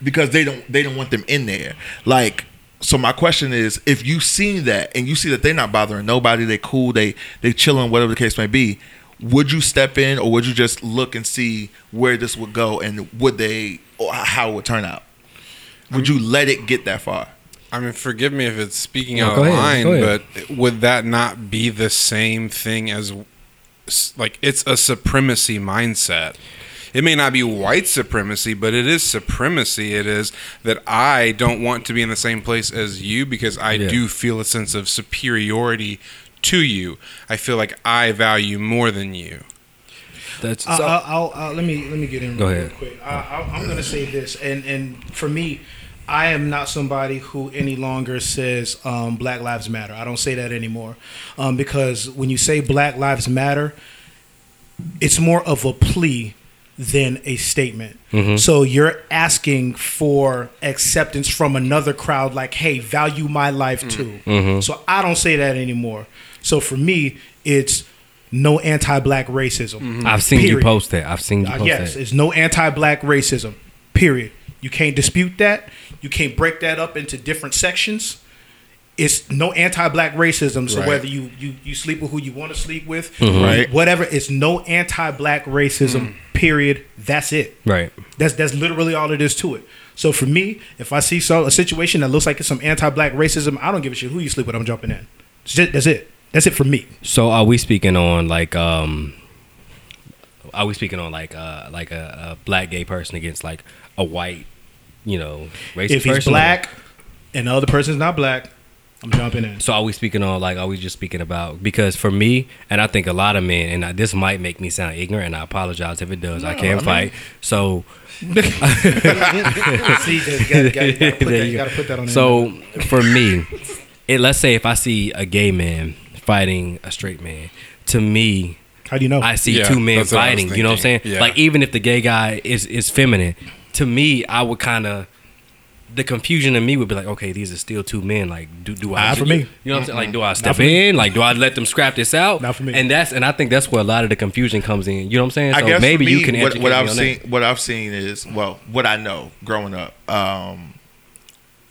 Because they don't they don't want them in there. Like so my question is, if you see that and you see that they're not bothering nobody, they cool, they they chilling, whatever the case may be, would you step in or would you just look and see where this would go and would they or how it would turn out? Would you let it get that far? I mean, forgive me if it's speaking No, out of ahead, line, but would that not be the same thing as, like, it's a supremacy mindset? It may not be white supremacy, but it is supremacy. It is that I don't want to be in the same place as you because I Yeah. do feel a sense of superiority to you. I feel like I value more than you. That's uh, I'll, I'll, I'll, I'll- let me let me get in Go real ahead. quick. I, I, I'm going to say this, and and for me, I am not somebody who any longer says um, Black Lives Matter. I don't say that anymore, um, because when you say Black Lives Matter, it's more of a plea than a statement. So you're asking for acceptance from another crowd, like, "Hey, value my life too." So I don't say that anymore. So for me, it's no anti-black racism. I've seen you post that. I've seen you Uh, post yes, that. it's no anti-black racism. Period. You can't dispute that. You can't break that up into different sections. It's no anti-black racism. So Right. whether you, you you sleep with who you want to sleep with, Right. whatever, it's no anti-black racism. Period. That's it. Right. That's that's literally all it is to it. So for me, if I see so a situation that looks like it's some anti-black racism, I don't give a shit who you sleep with. I'm jumping in. That's it. That's it. That's it for me. So are we speaking on like um are we speaking on like uh like a, a black gay person against like a white, you know, racist If he's person? black and the other person's not black, I'm jumping in. So are we speaking on like are we just speaking about because for me and I think a lot of men and I, this might make me sound ignorant and I apologize if it does. I can't fight. So See, you gotta, gotta, gotta, put There that, you you go. gotta put that on. there. So for me, it, let's say if I see a gay man fighting a straight man, to me, how do you know? I see Yeah, two men that's what I was fighting. You know what I'm saying? thinking. Yeah. Like even if the gay guy is is feminine, to me, I would kind of the confusion in me would be like, okay, these are still two men. Like, do do I? Not for me. You know what I'm saying? Like, do I step in? Like, do I let them scrap this out? Not for me. And that's and I think that's where a lot of the confusion comes in. You know what I'm saying? I So guess maybe for you can what, educate what me I've on seen. that. What I've seen is well, what I know growing up. Um,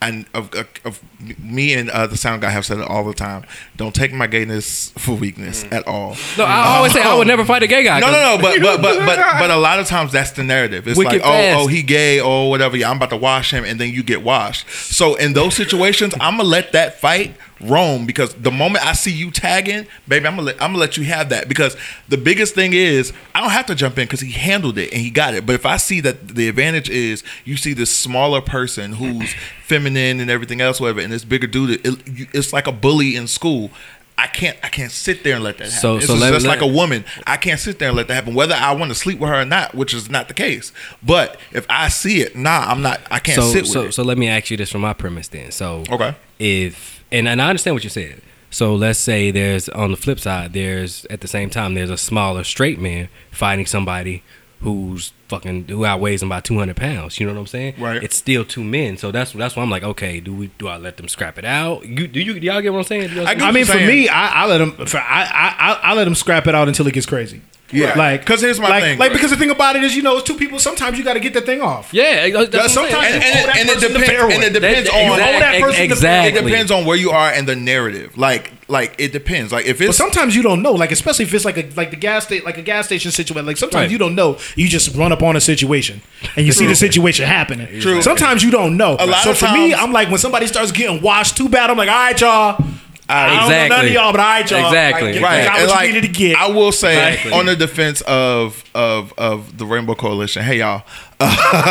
and of, of, of me and uh, the sound guy have said it all the time. Don't take my gayness for weakness at all. No, I always say I would never fight a gay guy. No, no, no, but but but but but a lot of times that's the narrative. It's Wicked like, oh, fast. oh, he gay, or whatever. Yeah, I'm about to wash him, and then you get washed. So in those situations, I'm gonna let that fight roam because the moment I see you tagging, baby, I'm gonna let, I'm gonna let you have that because the biggest thing is I don't have to jump in because he handled it and he got it. But if I see that the advantage is you see this smaller person who's feminine and everything else, whatever, and this bigger dude, it, it's like a bully in school. I can't. I can't sit there and let that happen. So- it's so just, let- just let- like a woman. I can't sit there and let that happen, whether I want to sleep with her or not, which is not the case. But if I see it, nah, I'm not. I can't so sit with so it. so let me ask you this from my premise then. So Okay. if and, and I understand what you said. So let's say there's on the flip side, there's at the same time there's a smaller straight man fighting somebody who's fucking who outweighs him by two hundred pounds. You know what I'm saying? Right. It's still two men. So that's that's why I'm like, okay, do we do I let them scrap it out? You do you do y'all get what I'm saying? Do I I mean, you're for saying. me, I, I let them For, I, I I I let him scrap it out until it gets crazy. Yeah. like 'Cause here's my like, thing. Like because the thing about it is, you know, it's two people. Sometimes you got to get the thing off. yeah, that's sometimes- saying. and, and, it, and it depends. And it depends That- on. You that person exactly. It depends on where you are and the narrative. Like, like it depends. Like if But sometimes you don't know, like especially if it's like a like the gas station, like a gas station situation. Like sometimes Right. you don't know. You just run up on a situation and you see the situation happening. True. Sometimes you don't know. A lot so of for me, I'm like when somebody starts getting washed too bad, I'm like, all right, y'all. I don't know none of y'all, but all right, y'all. Exactly. Like, right. got And what like, you needed to get. I will say Exactly. on the defense of of of the Rainbow Coalition. Hey y'all.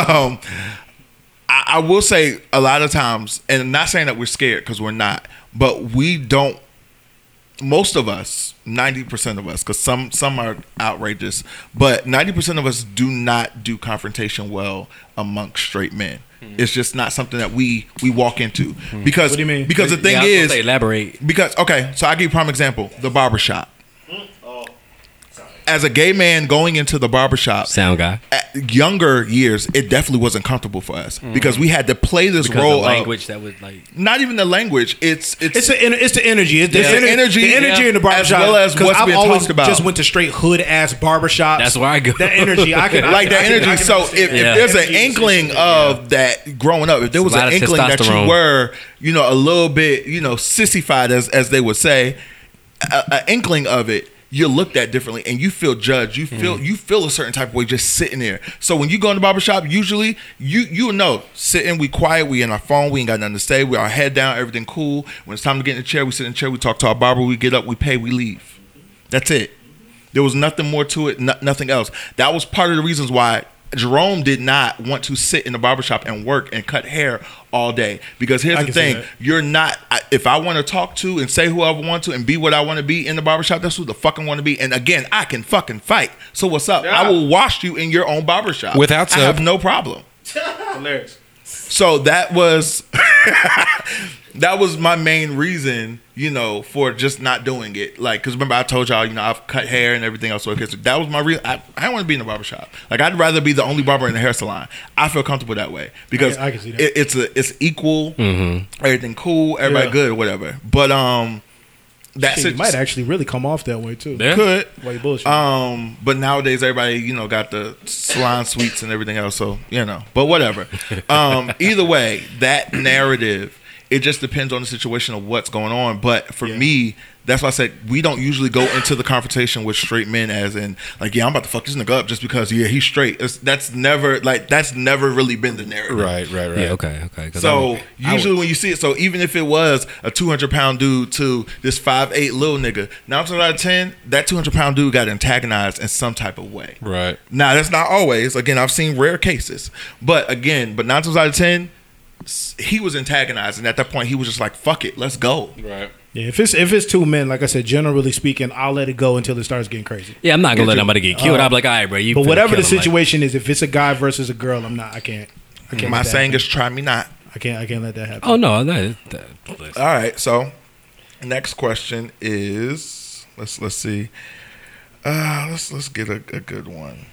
Um, I, I will say a lot of times, and not saying that we're scared because we're not, but we don't. Most of us, ninety percent of us, because some some are outrageous, but ninety percent of us do not do confrontation well amongst straight men. Hmm. It's just not something that we we walk into hmm. because What do you mean? because the thing Yeah, I was is say, elaborate. because okay, so I give you a prime example: the barbershop. As a gay man going into the barbershop, Sound guy. at younger years, it definitely wasn't comfortable for us mm. because we had to play this Because role the of language that was like not even the language. It's it's, It's the it's the energy. It's the, It's the ener- energy, the energy yeah. in the barbershop. As well as 'Cause what's I've being always talked about. Just went to straight hood ass barbershops. That's where I go. That energy, I can I like can- that I can- energy. I can so if, understand. if there's an inkling essential, of that growing up, if there was an inkling that you were, you know, a little bit, you know, sissified as as they would say, an inkling of it. You're looked at differently, and you feel judged. You feel Mm-hmm. you feel a certain type of way just sitting there. So when you go in the barbershop, usually you you know sitting, we quiet, we in our phone, we ain't got nothing to say, we our head down, everything cool. When it's time to get in the chair, we sit in the chair, we talk to our barber, we get up, we pay, we leave. That's it. There was nothing more to it, no, nothing else. That was part of the reasons why Jerome did not want to sit in the barbershop and work and cut hair all day. Because here's I the thing you're not, I- if I want to talk to and say who I want to and be what I want to be in the barbershop, that's who the fucking want to be. And again, I can fucking fight. So what's up? I will wash you in your own barbershop. Without I have no problem. Hilarious. So that was that was my main reason, you know, for just not doing it. Like, because remember I told y'all, you know, I've cut hair and everything else. So okay, so that was my real. I, I don't want to be in a barber shop. Like, I'd rather be the only barber in the hair salon. I feel comfortable that way because I can see that. It, it's a it's equal, everything cool, everybody Yeah. good or whatever. But um, that's Shit, it. might actually really come off that way too. Yeah. could. Why you bullshit? Um, but nowadays everybody, you know, got the salon suites and everything else. So you know, but whatever. Um, either way, that narrative, it just depends on the situation of what's going on. But for Yeah. me, that's why I said we don't usually go into the confrontation with straight men as in like, yeah, I'm about to fuck this nigga up just because yeah he's straight. It's, that's never like that's never really been the narrative. Right, right, right. Yeah, okay, okay. 'cause So I'm- usually when you see it, so even if it was a two hundred pound dude to this five eight little nigga, nine times out of ten, that two hundred pound dude got antagonized in some type of way. Right. Now that's not always. Again, I've seen rare cases, but again, but nine times out of ten, s- he was antagonizing. at that point, he was just like, "Fuck it, let's go." Right. yeah, if it's if it's two men, like I said, generally speaking, I'll let it go until it starts getting crazy. yeah, I'm not gonna let nobody get killed. I'm like, all right, bro. You. But whatever the him, like- situation is, if it's a guy versus a girl, I'm not. I can't. I can't. My let saying happen. is, "Try me not." I can't. I can't let that happen. oh no, no. That, listen. All right, so next question is let's let's see. Uh, let's let's get a, a good one.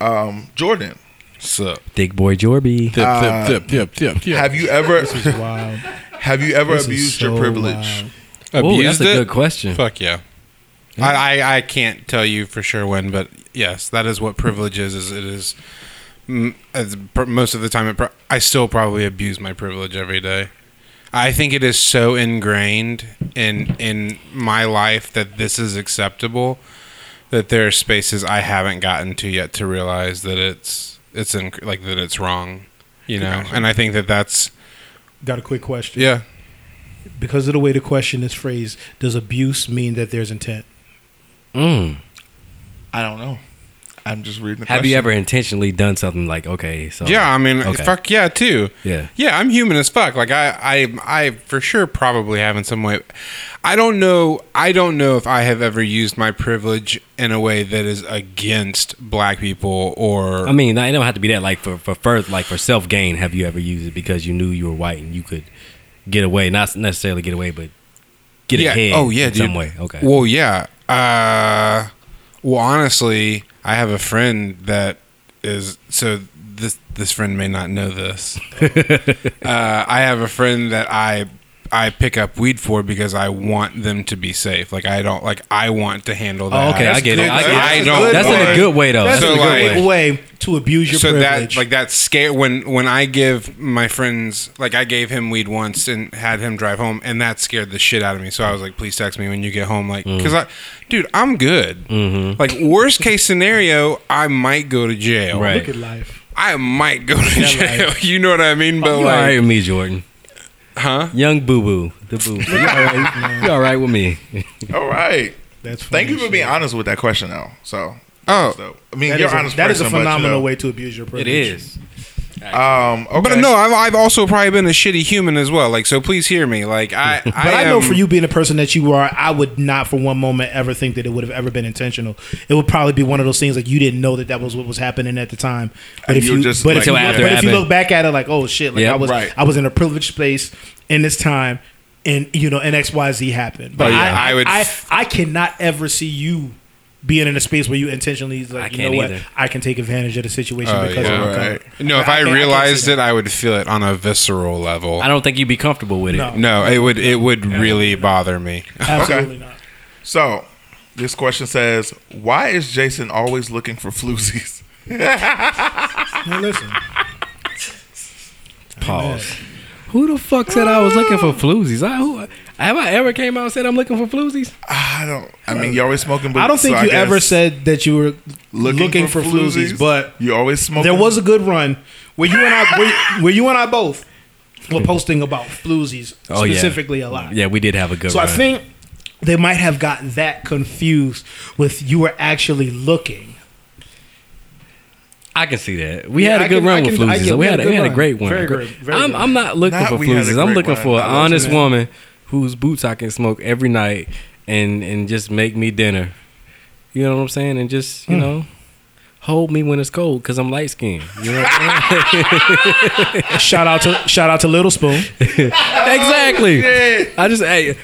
Um, Jordan, So, Thick boy Jorby. tip, Uh, tip, tip, tip, tip, tip. have you ever This is wild. have you ever This abused so your privilege? wild. Abused that's a it? good question. Fuck yeah. I, I I can't tell you for sure when, but yes, that is what privilege is. Is it is as pr- most of the time. It pro- I still probably abuse my privilege every day. I think it is so ingrained in in my life that this is acceptable. That there are spaces I haven't gotten to yet to realize that it's it's in, like that it's wrong. You know, and I think that that's Got a quick question. yeah. Because of the way the question is phrased, does abuse mean that there's intent? Mm. I don't know. I'm just reading. The Have you ever intentionally done something like, okay, so Yeah, I mean, Okay. fuck yeah, too. Yeah. yeah. I'm human as fuck. Like I, I, I for sure probably have in some way. I don't know. I don't know if I have ever used my privilege in a way that is against black people or. I mean, it don't have to be that. Like for for first, like for self gain, have you ever used it because you knew you were white and you could get away, not necessarily get away, but get yeah. ahead. Oh yeah, in dude. some way. Okay. Well, yeah. Uh, well, honestly, I have a friend that is so. This this friend may not know this. uh, I have a friend that I I pick up weed for because I want them to be safe. Like I don't like I want to handle that. Oh, okay, I get it. I, get it. I don't. That's in a good way though. That's So, a in like- good way. way to abuse your so privilege. that like that scare when when I give my friends like I gave him weed once and had him drive home and that scared the shit out of me. So I was like, please text me when you get home, like because I, dude, I'm good. Mm-hmm. Like worst case scenario, I might go to jail. Right. Look at life. I might go to Yeah, jail. like- you know what I mean? But You like, right with me, Jordan? Huh? Young Boo Boo, the Boo. You all right? You all right with me? All right. That's Thank you funny for being honest with that question, though. So, Oh. so I mean, That you're is a- honest. that is a person, but, you phenomenal know, way to abuse your privilege. It is. Um. Okay. But no, I've, I've also probably been a shitty human as well. Like, so please hear me. Like, I, But I, know am- for you being the person that you are, I would not for one moment ever think that it would have ever been intentional. It would probably be one of those things like you didn't know that that was what was happening at the time. But if you just but like- if, you, but if you look back at it, like oh shit, like Yep. I was Right. I was in a privileged space in this time, and you know, and X Y Z happened. But Oh, yeah. I, I would- I, I cannot ever see you. Being in a space where you intentionally I like, you know can't what, either. I can take advantage of the situation Oh, because yeah. of Right. color. No, if I I, can't- I realized it, I would feel it on a visceral level. I don't think you'd be comfortable with it. No. No, it would it would really bother me. Absolutely not. So, this question says, "Why is Jason always looking for floozies?" Now listen, Pause. Who the fuck said I was looking for floozies? I, who, have I ever came out and said I'm looking for floozies? I don't. I mean, you always smoking. But I don't think so you ever said that you were looking, for, floozies, but you always smoking. there was a good run where you and I, where, where you and I both were posting about floozies Oh, yeah. specifically a lot. Yeah, we did have a good So run. I think they might have gotten that confused with you were actually looking. I can see that. We Yeah, had a I good can- run with can- I floozies. can- we had a, good we had a great one. Very Gr- very I'm, good. I'm not looking Not for we had a floozies. I'm looking one. for an love honest that. woman whose boots I can smoke every night and and just make me dinner. You know what I'm saying? And just you hmm. know. Hold me when it's cold because I'm light skinned. You know what I'm saying? shout out to shout out to Little Spoon. exactly. I just hey,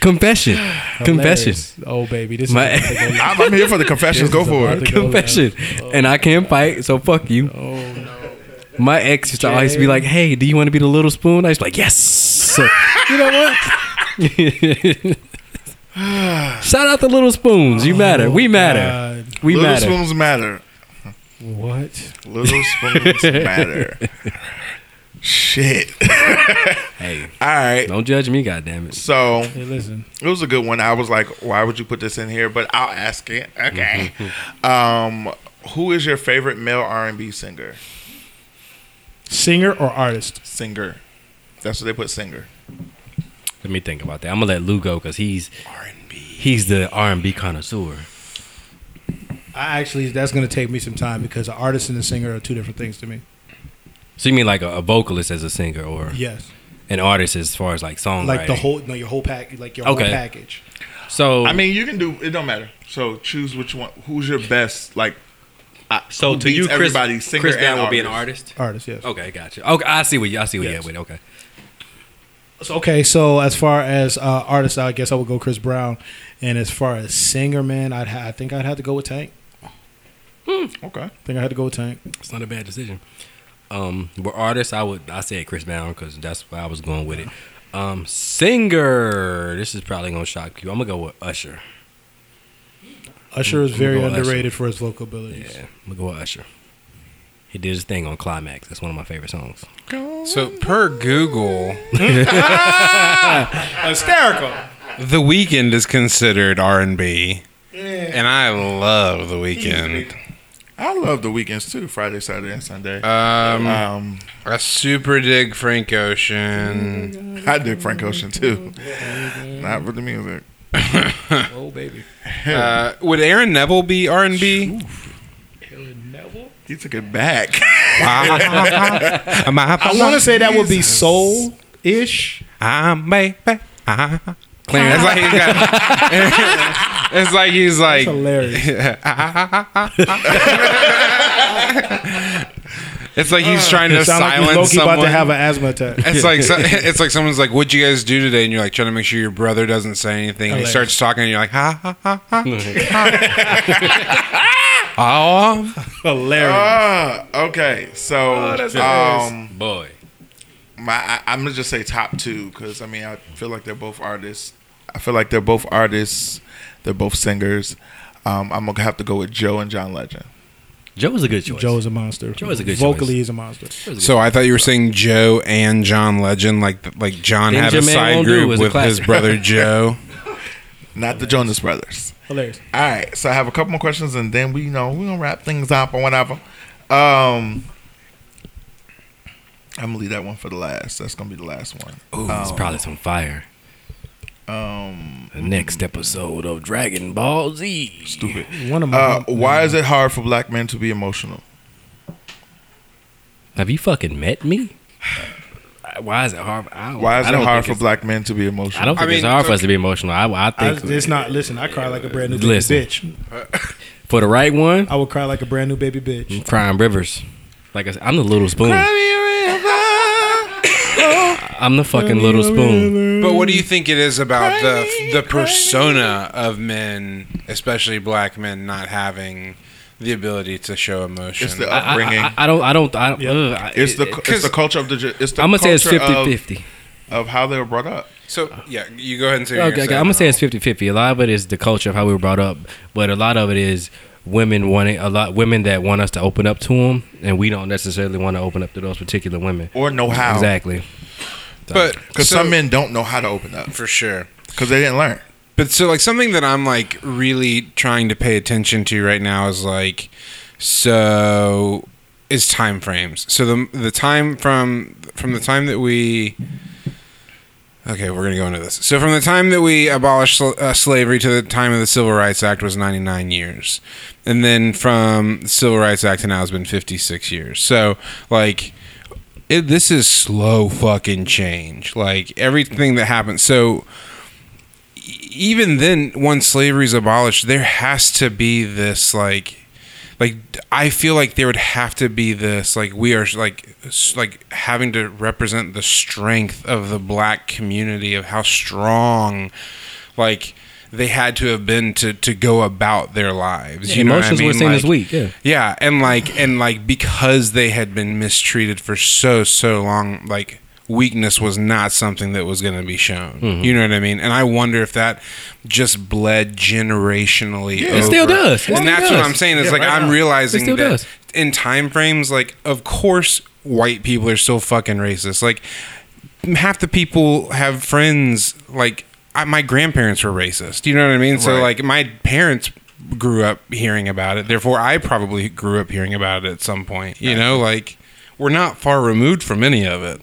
confession, confession, Oh baby, this My- is about I'm, I'm here for the confessions. Go for it. to go confession, oh. and I can't fight, so fuck you. Oh no. My ex used to always be like, "Hey, do you want to be the little spoon?" I was like, "Yes." So, you know what? Shout out the little spoons. You matter. We matter. God. We Little matter. spoons matter. What? Little spoons matter. Shit. Hey, All right. don't judge me, goddammit. So Hey, listen. it was a good one. I was like, why would you put this in here? But I'll ask it. Okay. um, who is your favorite male R and B singer? Singer or artist? Singer. That's what they put. Singer. Let me think about that. I'm gonna let Lou go because he's R&B. he's the R&B connoisseur. I actually that's gonna take me some time because an artist and a singer are two different things to me. So you mean like a, a vocalist as a singer, or Yes. an artist as far as like songwriting? Like the whole no your whole pack like your Okay. whole package. So I mean, you can do. It don't matter. So choose which one. Who's your best? Like. uh, so to you, Chris, everybody, singer Chris Brown will be an artist? artist. Artist, yes. Okay, gotcha. Okay, I see what you I see what Yes. you with. Okay. So, okay, so as far as uh, artist, I guess I would go Chris Brown, and as far as singer, man, I'd ha- I think I'd have to go with Tank. Okay. I think I had to go with Tank. It's not a bad decision. Um, but artist, I would I say Chris Brown because that's where I was going with it. Um, singer, this is probably gonna shock you. I'm gonna go with Usher. Usher is I'm very gonna Usher. underrated for his vocal abilities. Yeah, I'm gonna go with Usher. He did his thing on Climax. That's one of my favorite songs. So per Google, Hysterical. The Weeknd is considered R and B, and I love The Weeknd. I love the weekends too. Friday, Saturday, and Sunday. Um, Um, I super dig Frank Ocean. I dig Frank Ocean too. Not for the music. Oh baby. Uh, would Aaron Neville be R and B? He took it back. I I want to say that would be soul ish. I'm baby. It's like he's got. it's like he's like. Hilarious. It's like he's uh, trying to It sounds like silence Loki someone. about to have an asthma attack. it's like so, it's like someone's like, "What'd you guys do today?" And you're like trying to make sure your brother doesn't say anything. And he starts talking, and you're like, "Ha ha ha ha." Oh, Hilarious. Ah, okay, so um, Boy, my I, I'm gonna just say top two because I mean I feel like they're both artists. I feel like they're both artists. They're both singers. Um, I'm gonna have to go with Joe and John Legend. Joe was a good choice. Joe is a monster. Joe is a good choice. Vocally, choice. he's a monster. so I thought you were saying Joe and John Legend, like like John Things had a side group with his brother Joe. Not the Jonas Brothers. Hilarious. All right, so I have a couple more questions, and then we you know we're gonna wrap things up or whatever. Um, I'm gonna leave that one for the last. That's gonna be the last one. Ooh, it's probably some fire. Um, The next episode of Dragon Ball Z. stupid. One of my. Uh, why is it hard for black men to be emotional? Have you fucking met me? Why is it hard? I don't, Why is I it don't hard think for it's- black men to be emotional? I don't think I it's mean, hard for us to be emotional. I, I I, think it's not. Listen, I cry like a brand new baby Listen. bitch. for the right one, I would cry like a brand new baby bitch. I'm crying rivers. Like I said, I'm the little spoon. I'm the fucking little spoon. But what do you think it is about the the persona of men, especially black men, not having the ability to show emotion? It's the I, I, upbringing. I, I don't. I don't. I don't. Yeah. ugh, it's the it- it's the culture of the it's the I'm gonna say it's culture 50 of, 50. of how they were brought up. so yeah, you go ahead and say. Okay, okay, I'm gonna say it's 50 50. A lot of it is the culture of how we were brought up, but a lot of it is women wanting a lot women that want us to open up to them, and we don't necessarily want to open up to those particular women. or know how. Exactly. but Because so- some men don't know how to open up for sure. because they didn't learn. But so like something that I'm like really trying to pay attention to right now is like so is time frames. So the the time from from the time that we Okay, we're gonna go into this. So, from the time that we abolished uh, slavery to the time of the Civil Rights Act was 99 years, and then from the Civil Rights Act to now has been 56 years. So, like, it, this is slow fucking change. Like everything that happens. So, even then, once slavery is abolished, there has to be this like like I feel like there would have to be this like we are like like having to represent the strength of the black community of how strong like they had to have been to to go about their lives. you know what I Emotions were mean? seen as Like- weak. Yeah. yeah, and like and like because they had been mistreated for so so long, like weakness was not something that was going to be shown. Mm-hmm. You know what I mean? And I wonder if that just bled generationally. Yeah, it still does. It and still that's what. I'm saying. Is Yeah, like right I'm now. realizing that does. in time frames, like of course white people are still fucking racist. Like half the people have friends like I, my grandparents were racist. You know what I mean? So like my parents grew up hearing about it. Therefore, I probably grew up hearing about it at some point. You know, like we're not far removed from any of it.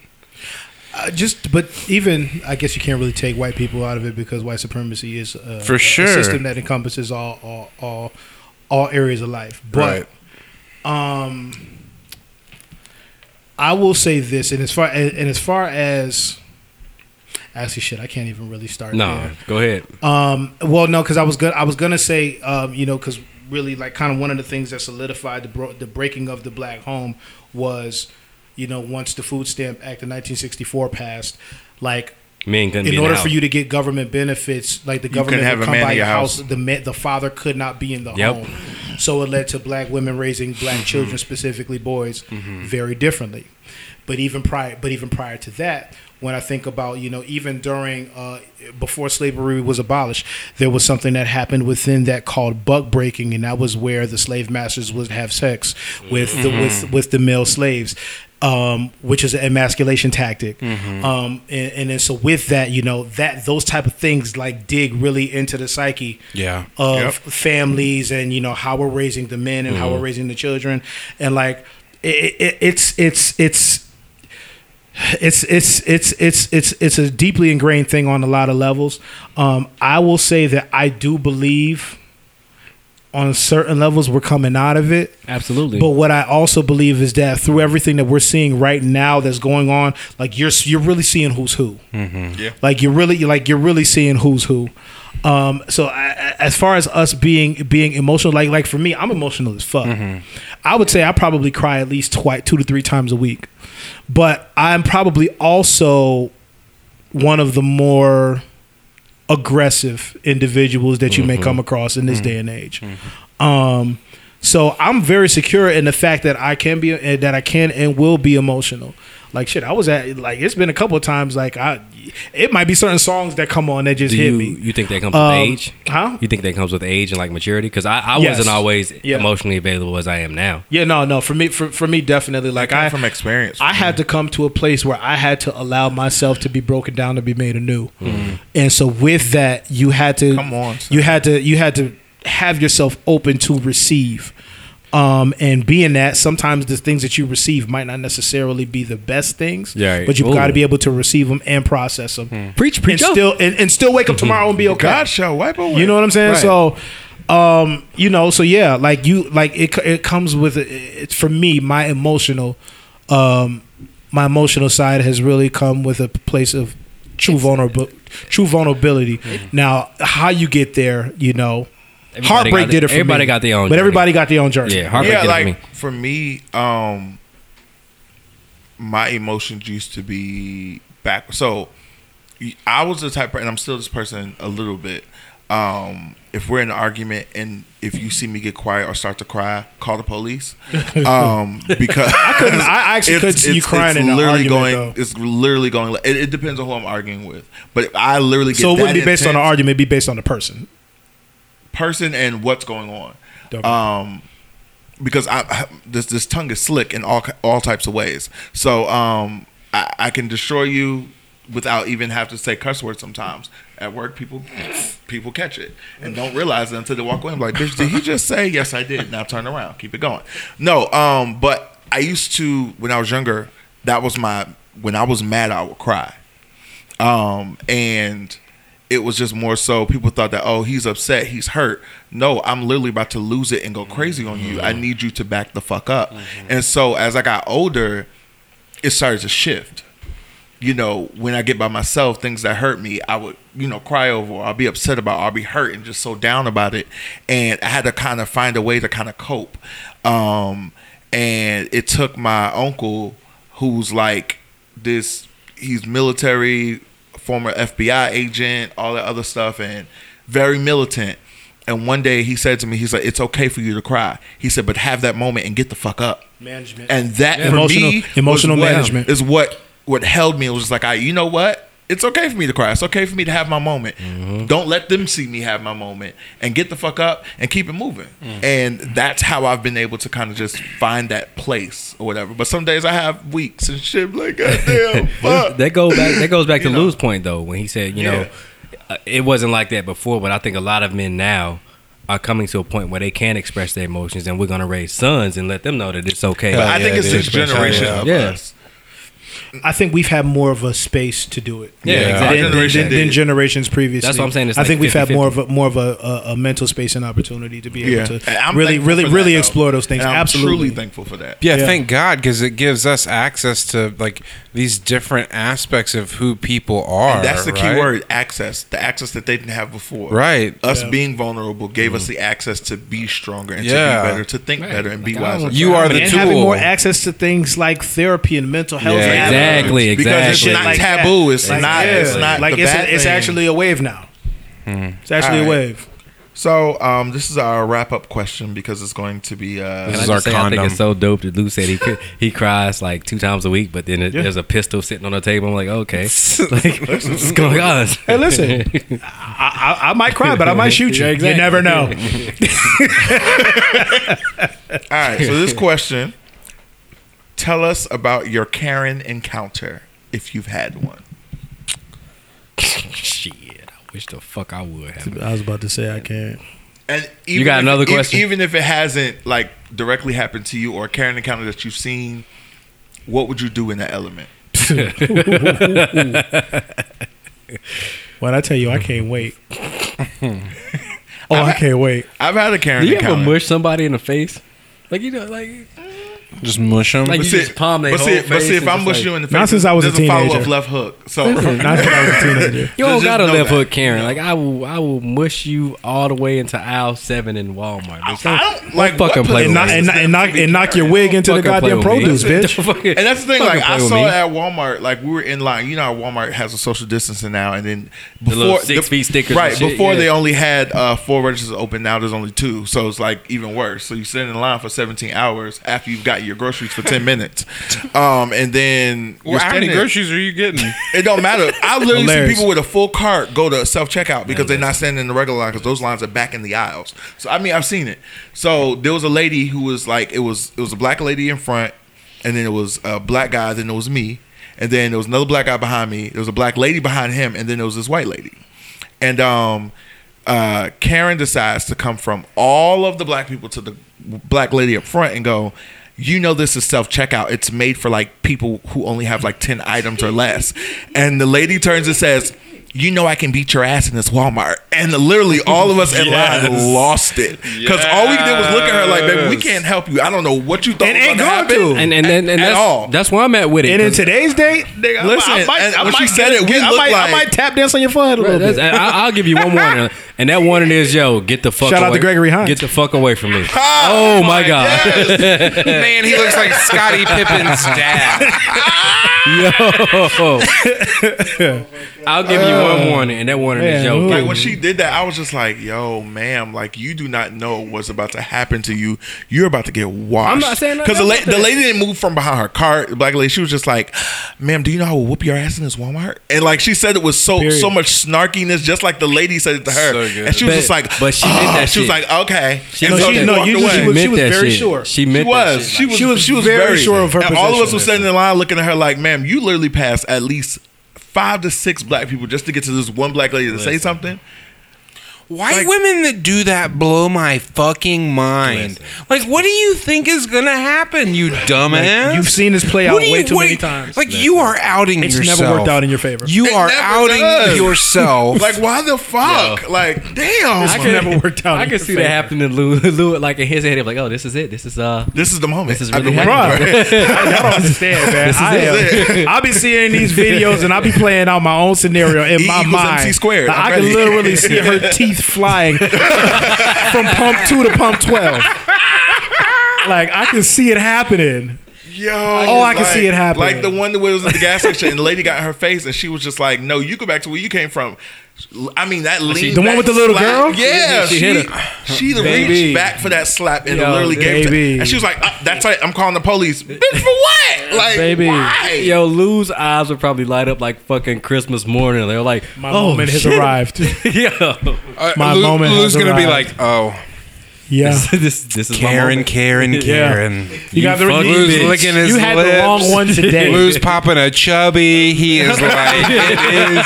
Uh, just, but even I guess you can't really take white people out of it because white supremacy is uh, For a- sure. a system that encompasses all all all, all areas of life. But um, I will say this, and as far and, and as far as actually, shit, I can't even really start. No, there. go ahead. Um, well, no, because I was good. I was gonna say, um, you know, because really, like, kind of one of the things that solidified the bro- the breaking of the black home was, you know, once the Food Stamp Act of 1964 passed, like. Men couldn't In in order the for you to get government benefits, like the government have would a come man by in your your house, house. the ma- the father could not be in the Yep. home, so it led to black women raising black mm-hmm. children, specifically boys, mm-hmm. very differently. But even prior, but even prior to that, when I think about you know even during uh, before slavery was abolished, there was something that happened within that called buck breaking, and that was where the slave masters would have sex with the with mm-hmm. with the male slaves. Um, which is an emasculation tactic, um, and, and then so with that, you know that those type of things like dig really into the psyche Yeah. of Yep. families and you know how we're raising the men and Mm-hmm. how we're raising the children and like it, it, it's it's it's it's it's it's it's it's it's a deeply ingrained thing on a lot of levels um i will say that i do believe on certain levels we're coming out of it Absolutely. but what I also believe is that through everything that we're seeing right now that's going on, like you're you're really seeing who's who. Yeah. Like you're really like you're really seeing who's who. Um, so I, I- as far as us being being emotional, like like for me, I'm emotional as fuck. I would say I probably cry at least twice, two to three times a week. But I'm probably also one of the more aggressive individuals that you may mm-hmm. come across in this mm. day and age. Mm-hmm. Um, so I'm very secure in the fact that I can be that I can and will be emotional. Like shit, I was at like it's been a couple of times like I it might be certain songs that come on that just Do hit you me. you think that comes Um, with age? huh? You think that comes with age and like maturity? Because I, I Yes. wasn't always Yeah. emotionally available as I am now. Yeah, no, no. For me, for, for me, definitely. Like I, from experience. I had to come to a place where I had to allow myself to be broken down to be made anew. And so with that, you had to Come on, son. you had to you had to have yourself open to receive. Um, and being that sometimes the things that you receive might not necessarily be the best things, Yeah, but you've got to be able to receive them and process them, Preach, and preach up. still and, and still wake up tomorrow and be okay. God shall wipe away. You know what I'm saying? Right. So, um, you know, so yeah, like you, like it, it comes with it's for me, my emotional, um, my emotional side has really come with a place of true vulnerable, true vulnerability. Now, how you get there, you know, Everybody heartbreak got did it for everybody me. got their own but journey. everybody got their own journey. Yeah, heartbreak yeah, did it for me. for me, um, my emotions used to be back. So I was the type, and I'm still this person a little bit. Um, if we're in an argument and if you see me get quiet or start to cry, call the police. Um, because I couldn't- I actually couldn't see you crying in an literally argument, going. though. It's literally going. It, it depends on who I'm arguing with, but if I literally get So it wouldn't be based on the intense- argument; it'd be based on the person. Person and what's going on. Dope. Um, because I, I this this tongue is slick in all all types of ways. So um, I, I can destroy you without even have to say cuss words. Sometimes at work, people people catch it and don't realize it until they walk away. I'm like, bitch, did he just say yes? I did. Now turn around, keep it going. No, um, but I used to when I was younger. That was my when I was mad, I would cry. um, and it was just more so people thought that oh he's upset he's hurt. No i'm literally about to lose it and go crazy on you. I need you to back the fuck up. And so as i got older it started to shift. You know when i get by myself things that hurt me i would you know cry over or i'll be upset about i'll be hurt and just so down about it. And i had to kind of find a way to kind of cope. Um and it took my uncle who's like this he's military former fbi agent all that other stuff and very militant. And one day he said to me he's like it's okay for you to cry. He said but have that moment and get the fuck up. Management. and that for Emotional- me emotional management. is what what held me. It was just like I you know what it's okay for me to cry it's okay for me to have my moment Mm-hmm. don't let them see me have my moment and get the fuck up and keep it moving Mm. and that's how I've been able to kind of just find that place or whatever but some days I have weeks and shit like goddamn fuck that goes back. That goes back to Lou's point though, when he said, you know, uh, it wasn't like that before, but I think a lot of men now are coming to a point where they can express their emotions, and we're gonna raise sons and let them know that it's okay. but I yeah, think it's it this generation Yeah. of Yeah. us I think we've had more of a space to do it. Yeah, Yeah. exactly. Than, than, generation than, than generations previously. That's what I'm saying, it's I like think we've had more of a more of a, a, a mental space and opportunity to be able yeah to I'm really, thankful really, that, really though. explore those things. And I'm Absolutely. truly thankful for that Yeah, Yeah. thank God because it gives us access to like these different aspects of who people are. And that's the key right? word access. The access that they didn't have before. Right. Us Yeah. being vulnerable gave us mm-hmm. the access to be stronger and Yeah. to be better, to think Right. better and be Like, I don't- wiser. You are the and tool. having more access to things like therapy and mental health. Yeah, avenues. Exactly, Because it's exactly. not Like taboo. that. It's Like, not. yeah. It's not like the it's, bad it's thing. actually a wave now. It's actually All a wave. So um, this is our wrap up question because it's going to be. Uh, This I is just our say, I think it's so dope that Lou said he could, he cries like two times a week, but then it, Yeah. there's a pistol sitting on the table. I'm like, okay, like, what's going on? Hey, listen, I, I, I might cry, but I might shoot you. Yeah, exactly. You never know. all right. So this question. Tell us about your Karen encounter if you've had one. Shit, I wish the fuck I would have. I was about to say I can't. And even got another if- question? even if it hasn't like directly happened to you or a Karen encounter that you've seen, what would you do in that element? When I tell you, I can't wait. oh, I can't wait. I've had a Karen Do you ever mush somebody in the face? Like you know, like Just mush them. Like But you see, just palm their but see, whole but see, if I'm just mushing like- you in the face, Not since I was a there's follow up left hook. So Not since I was a teenager. You don't got a left that. hook, Karen. Like I will, I will mush you all the way into aisle seven in Walmart. Bitch. I Don't, don't like fucking what play And with knock, me. and, knock- and, knock, and knock your wig into the goddamn produce, bitch. And that's the thing. Like I saw at Walmart. Like we were in line. You know, Walmart has a social distancing now, and then before six feet stickers Right before they only had uh, four registers open. Now there's only two, so it's like even worse. So you sit in line for 17 hours after you've got your groceries for 10 minutes, um, and then Well, how many standing- groceries are you getting? It don't matter. I literally see people with a full cart go to self checkout because they're not standing in the regular line because those lines are back in the aisles. So I mean, I've seen it. So there was a lady who was like, it was it was a black lady in front, and then it was a black guy. Then it was me, and then there was another black guy behind me. There was a black lady behind him, and then there was this white lady. And um, uh, Karen decides to come from all of the black people to the black lady up front and go, you know this is self checkout. It's made for like people who only have like 10 items or less. And the lady turns and says, you know I can beat your ass in this Walmart. And literally all of us in Yes. line lost it. Because all we did was look at her like, baby, we can't help you. I don't know what you thought And was ain't going to happen. and and and, and At that's, all. that's where I'm at with it. And in today's date, nigga, Listen, I might, I when she said it, we I looked might, I might tap dance on your forehead a little That's- bit. I, I'll give you one warning, and that warning is, yo, get the fuck. Shout out away. to Gregory Hines. Get the fuck away from me. oh my god, Man, he looks like Scottie Pippen's dad. yo. I'll give you one warning, and that warning is, yo, man, get- Like when she did that, I was just like, "Yo, ma'am, like you do not know what's about to happen to you. You're about to get washed." I'm not saying that. because the, la- the lady didn't move from behind her cart. The black lady, she was just like, "Ma'am, do you know how I will whoop your ass in this Walmart?" And like she said, it was so Period. so much snarkiness, just like the lady said it to her. So good. And she was But- just like, but she meant "Oh," that She was like, "Okay." She- and no, so she- she no, walked you- away. she was- meant that very shit. sure. She She meant that was. shit. She was. She was She was very very sure of her And all of us were standing in line looking at her like, "Ma'am, you literally passed at least five to six black people just to get to this one black lady to say something." White Like- women that do that blow my fucking mind. Like, what do you think is gonna happen, you dumbass? You've seen this play out What do way you- too what- many times. Like, you are outing It's yourself. It's never worked out in your favor. You It are outing does. yourself. Like, why the fuck? Like, damn. I It's never worked out. I in can see favor. that happening to Lou, Lou, like in his head. He's like, oh, this is it. This is uh, this is the moment. This is really been waiting Bruh, for don't understand, man. I am, I'll be seeing these videos and I'll be playing out my own scenario in E my mind. MC squared. I'm I can literally see her teeth flying from pump two to pump twelve. Like I can see it happening. Yo, Oh, I can see it happening. Like the one that was at the gas station, and the lady got in her face, and she was just like, "No, you go back to where you came from." I mean, that lean. The one with the little girl? Yeah, She she hit she, reached back for that slap and Yo, literally gave it. And she was like, uh, "That's it. I'm calling the police." Bitch, for what? Like, Baby. why? yo, Lou's eyes would probably light up like fucking Christmas morning. They're like, My oh, moment has arrived. yo, Uh, My Lou- moment Lou's has gonna be like, oh, Yeah. this this is my Karen, moment. Karen, Karen. You got the fuck you, Lou's bitch. licking his you had lips. the wrong one today. Lou's popping a chubby. He is like, it is,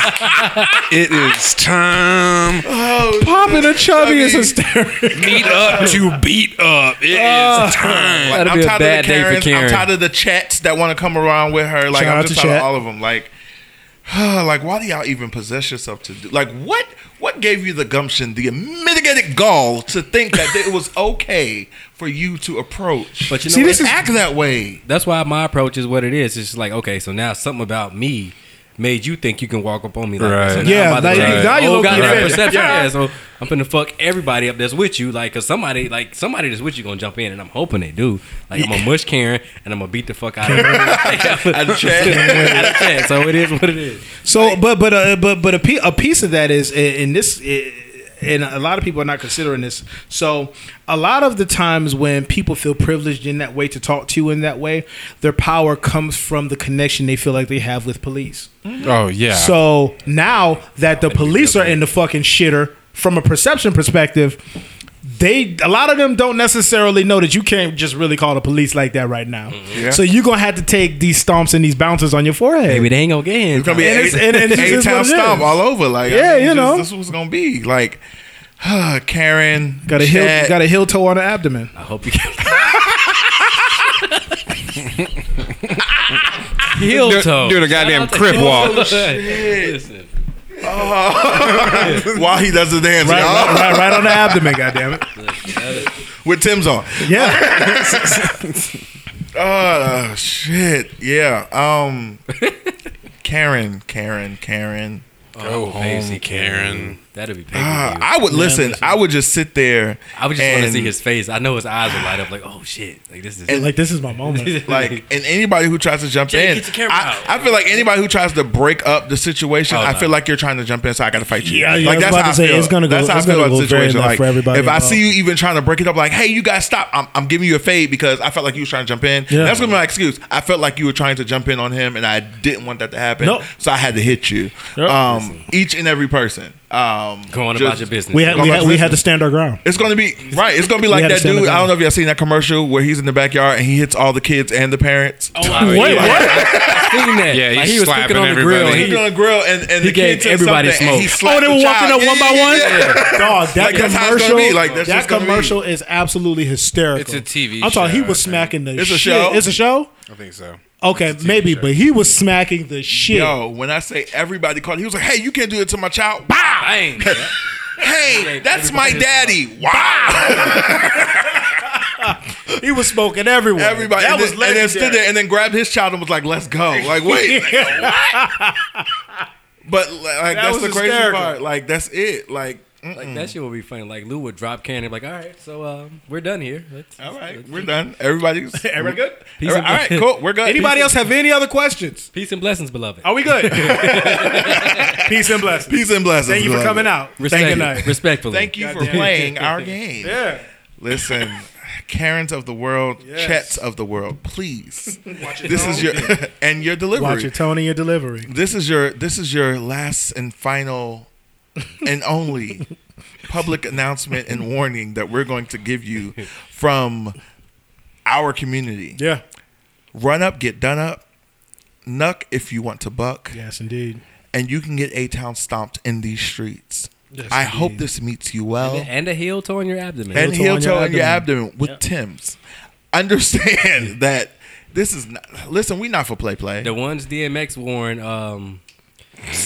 it is time. Oh, Popping a chubby is hysterical. Meet up to beat up. It is oh. time. That'd I'm be a tired bad of the day for Karens. I'm tired of the chats that want to come around with her. Like Shout I'm just to tired of all of them. Like, like why do y'all even possess yourself to do? Like, what what gave you the gumption, the mitigated gall to think that it was okay for you to approach? But you know See, this is- act that way. that's why my approach is what it is. It's just like, okay, so now something about me made you think you can walk up on me like Right. So Yeah, I'm about to now you- change now you the whole low-key goddamn offended. perception. Yeah. So I'm finna fuck everybody up that's with you, like, cause somebody, like, somebody that's with you gonna jump in, and I'm hoping they do. Like, I'm gonna mush Karen, and I'm gonna beat the fuck out of her. Out of chat. Out of chat. So it is what it is. So, but but uh, but but a piece, a piece of that is in in this, i- and a lot of people are not considering this. So, a lot of the times when people feel privileged in that way to talk to you in that way, their power comes from the connection they feel like they have with police. Mm-hmm. Oh yeah. So now that the police are in the fucking shitter from a perception perspective, they a lot of them don't necessarily know that you can't just really call the police like that right now. Mm-hmm. Yeah. So you're gonna have to take these stomps and these bounces on your forehead. Maybe they ain't gonna get in. It's gonna be And an and- and it's just town stomp all over. Like, I Yeah, mean, you know. this was gonna be like. Karen got a heel, got a heel toe on the abdomen. I hope you can. Heel toe. doing a goddamn crib walk. Listen. while he does the dance, Right, y'all, right, right, right on the abdomen. Goddamn it. with Tim's on. Yeah. Oh shit! Yeah. Um. Karen, Karen, Karen. Go Fancy home, Karen. That'd be pay Uh, I would listen. I would just sit there. I would just want to see his face. I know his eyes would light up like, oh shit, like this is. like this is my moment. like, and anybody who tries to jump Jay, in, get your camera I, out. I feel like anybody who tries to break up the situation, Oh, I no. feel like you're trying to jump in, so I got to fight you. Yeah, yeah, like I was that's about how to I say, feel. it's gonna go- That's how it's I feel gonna about the situation. Like, for everybody if I see you even trying to break it up, like, hey, you guys stop. I'm, I'm giving you a fade because I felt like you was trying to jump in. Yeah. That's gonna be my excuse. I felt like you were trying to jump in on him, and I didn't want that to happen. Nope. So I had to hit you. Yep. Um, each and every person. Um, going just- about your business. We had we had, we had to stand our ground. It's gonna be right. It's gonna be like had to that stand dude. the I don't know if y'all seen that commercial where he's in the backyard and he hits all the kids and the parents. Oh, I, Wait, yeah, what? I seen that. Yeah, like, he was slapping cooking on the everybody. grill. He's He, on the grill and, and he the gave kid said everybody something and he smoke. slapped Oh, they were the walking child. up one Yeah, by yeah, one. yeah. Dog, that Like, that's how it's commercial, gonna be. Like, that's that just gonna be. commercial is absolutely hysterical. It's a TV I'm talking. He show, was I think. smacking the. It's a shit. show? It's a show. I think so. Okay, maybe, but he was smacking the shit. Yo, when I say everybody called, he was like, "Hey, you can't do it to my child." Wow. bang. Hey, that's my daddy. Wow. He was smoking everywhere. Everybody, That and, was then, and then stood there and then grabbed his child and was like, "Let's go!" Like, wait, what? But like, that's was the crazy hysterical. part. Like, that's it. Like, mm-mm. Like that shit would be funny. Like Lou would drop can and be like, all right, so um, we're done here. Let's, all right, let's- we're done. Everybody's Everybody good? Peace All and all right, cool. We're good. Anybody else have any other questions? Peace and blessings, beloved. Are we good? Peace and blessings. Peace and blessings. Thank you for coming out. Respect- Thank you. Respectfully. Thank you for Goddamn. playing our game. Yeah. Listen, Karens of the world, Yes. Chets of the world, please. This is your and your delivery. Watch your tone and your delivery. This is your this is your last and final and only public announcement and warning that we're going to give you from our community. Yeah. Run up, get done up, nuck if you want to buck, Yes, indeed. and you can get A Town stomped in these streets. I hope this meets you well. and a heel toe in your abdomen. and Heel toe heel on your toe in your abdomen. abdomen with Tim's. Understand that this is not. Listen, we not for play play. the ones DMX worn, um,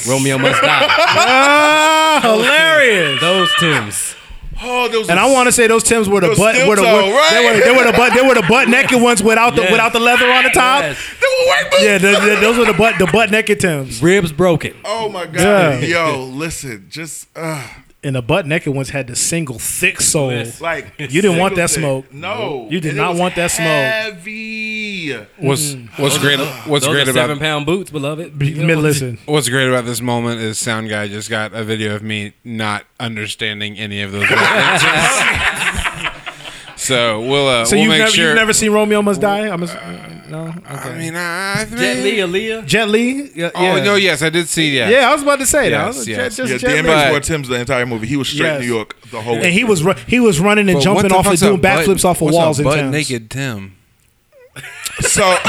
Romeo must die. Ah, hilarious. Those Tims. Oh, those And I want to say those Tims were the butt, steel were the, toe, were, right? they, were, they were the butt, they were the butt naked ones without the Yes. without the leather on the top. Yes. They were white boots. Yeah, the, the- those were the butt the butt naked Tims. Ribs broken. Oh my god. Yeah. Yo, listen, just uh, And the butt naked ones had the single thick sole. Yes. like You didn't want that single smoke. No, You did not want that smoke. Heavy. What's mm-hmm. what's great? What's Those great are about seven pound boots, beloved. Mid listen. What's great about this moment is Sound Guy just got a video of me not understanding any of those references. so we'll uh, So we'll you've make never sure. you've never seen Romeo Must Die? I'm a, no. I mean, I, I Jet Li, Aaliyah. Jet Li. Yeah, Oh yeah. no, yes, I did see that. Yeah, I was about to say that. I Yes, was- yes. Jet- Yeah, just Jet Li. DMX But- wore Tim's the entire movie. He was straight Yes. New York the whole. and he was ru- he was running and But what jumping the off and fuck's a doing butt- backflips off of what's a walls in butt Tim's. naked Tim. so.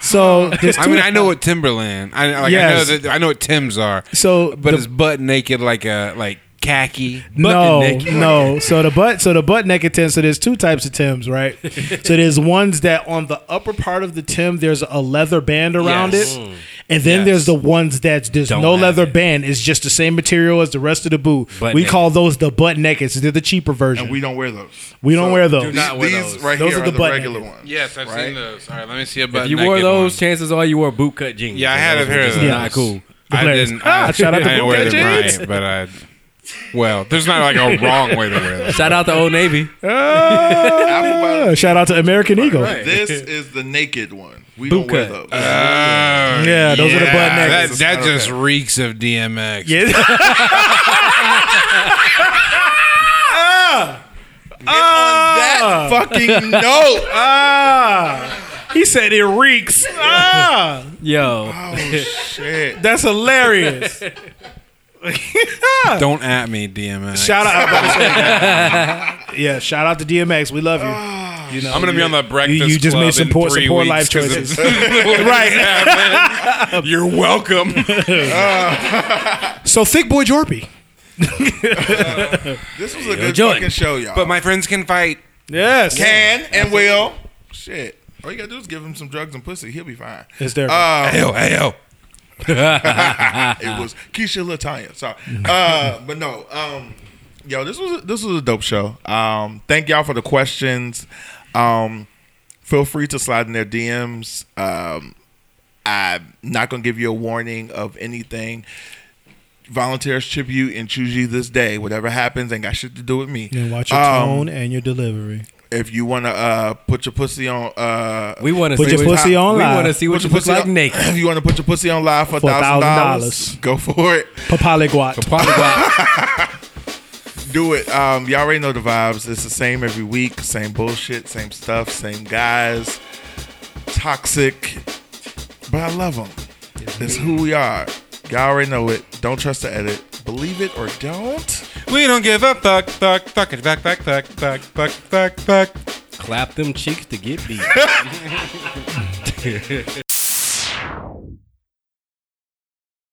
So there's I two- mean, I know what Timberland. I like. Yes. I know that. I know what Tims are. So but the- it's butt naked, like a like khaki. No, naked. no. So the butt, so the butt naked Tim. So there's two types of Tims, right? so there's ones that on the upper part of the Tim, there's a leather band around Yes. it, and then Yes. there's the ones that there's Don't no leather it. band. It's just the same material as the rest of the boot. Butt we naked. call those the butt naked. So they're the cheaper version. and we don't wear those. We don't wear those. do not wear these those. right Those here are are the the, regular naked. ones. Yes, I've Right? seen those. All right, let me see a butt If you wore those, one. chances are you wore bootcut jeans. Yeah, I had a pair were of those. Not cool. The I players. didn't. Ah, I, shout out to I didn't wear Bootcut them jeans. right, but I. Well, there's not like a wrong way to wear them. Shout out to Old Navy. Ah, shout out to American Eagle. Right. This is the naked one. We don't wear Bootcut. those. Yeah, those are the butt That, naked. that Okay. just reeks of DMX. Yeah. And on that fucking note, ah, he said it reeks. Ah, Yo. oh shit. that's hilarious. Don't at me, DMX. Shout out, I'm about to say that. yeah. Shout out to DMX. We love you. You know, I'm gonna be on the breakfast. you just Club made some in poor- some three poor weeks life 'cause choices. it's- right. You're welcome. So thick boy Jorpy. This was a good Joy. fucking show, y'all. but my friends can fight. Yes. can and will. Shit. All you gotta do is give him some drugs and pussy. He'll be fine. Hysterical. Uh, Ayo, ayo. it was Keisha Latanya. Sorry. Uh, but no. Um, yo, this was a, this was a dope show. Um, thank y'all for the questions. Um, feel free to slide in their DMs. Um, I'm not gonna give you a warning of anything. Volunteers tribute and choose you this day. Whatever happens, ain't got shit to do with me. and watch your Um, tone and your delivery. If you wanna uh, put your pussy on, uh, We want to Put your pussy on live. We want to see what you your look like on- naked. If you want to put your pussy on live for thousand $1,000. go for it. Papaliquat. Do it. Um, y'all already know the vibes. It's the same every week. Same bullshit. Same stuff. Same guys. Toxic, but I love them. It's who we are. Y'all already know it. Don't trust the edit. Believe it or don't. We don't give a fuck, fuck, fuck it, fuck, fuck, fuck, fuck, fuck, fuck, fuck. Clap them cheeks to get beat.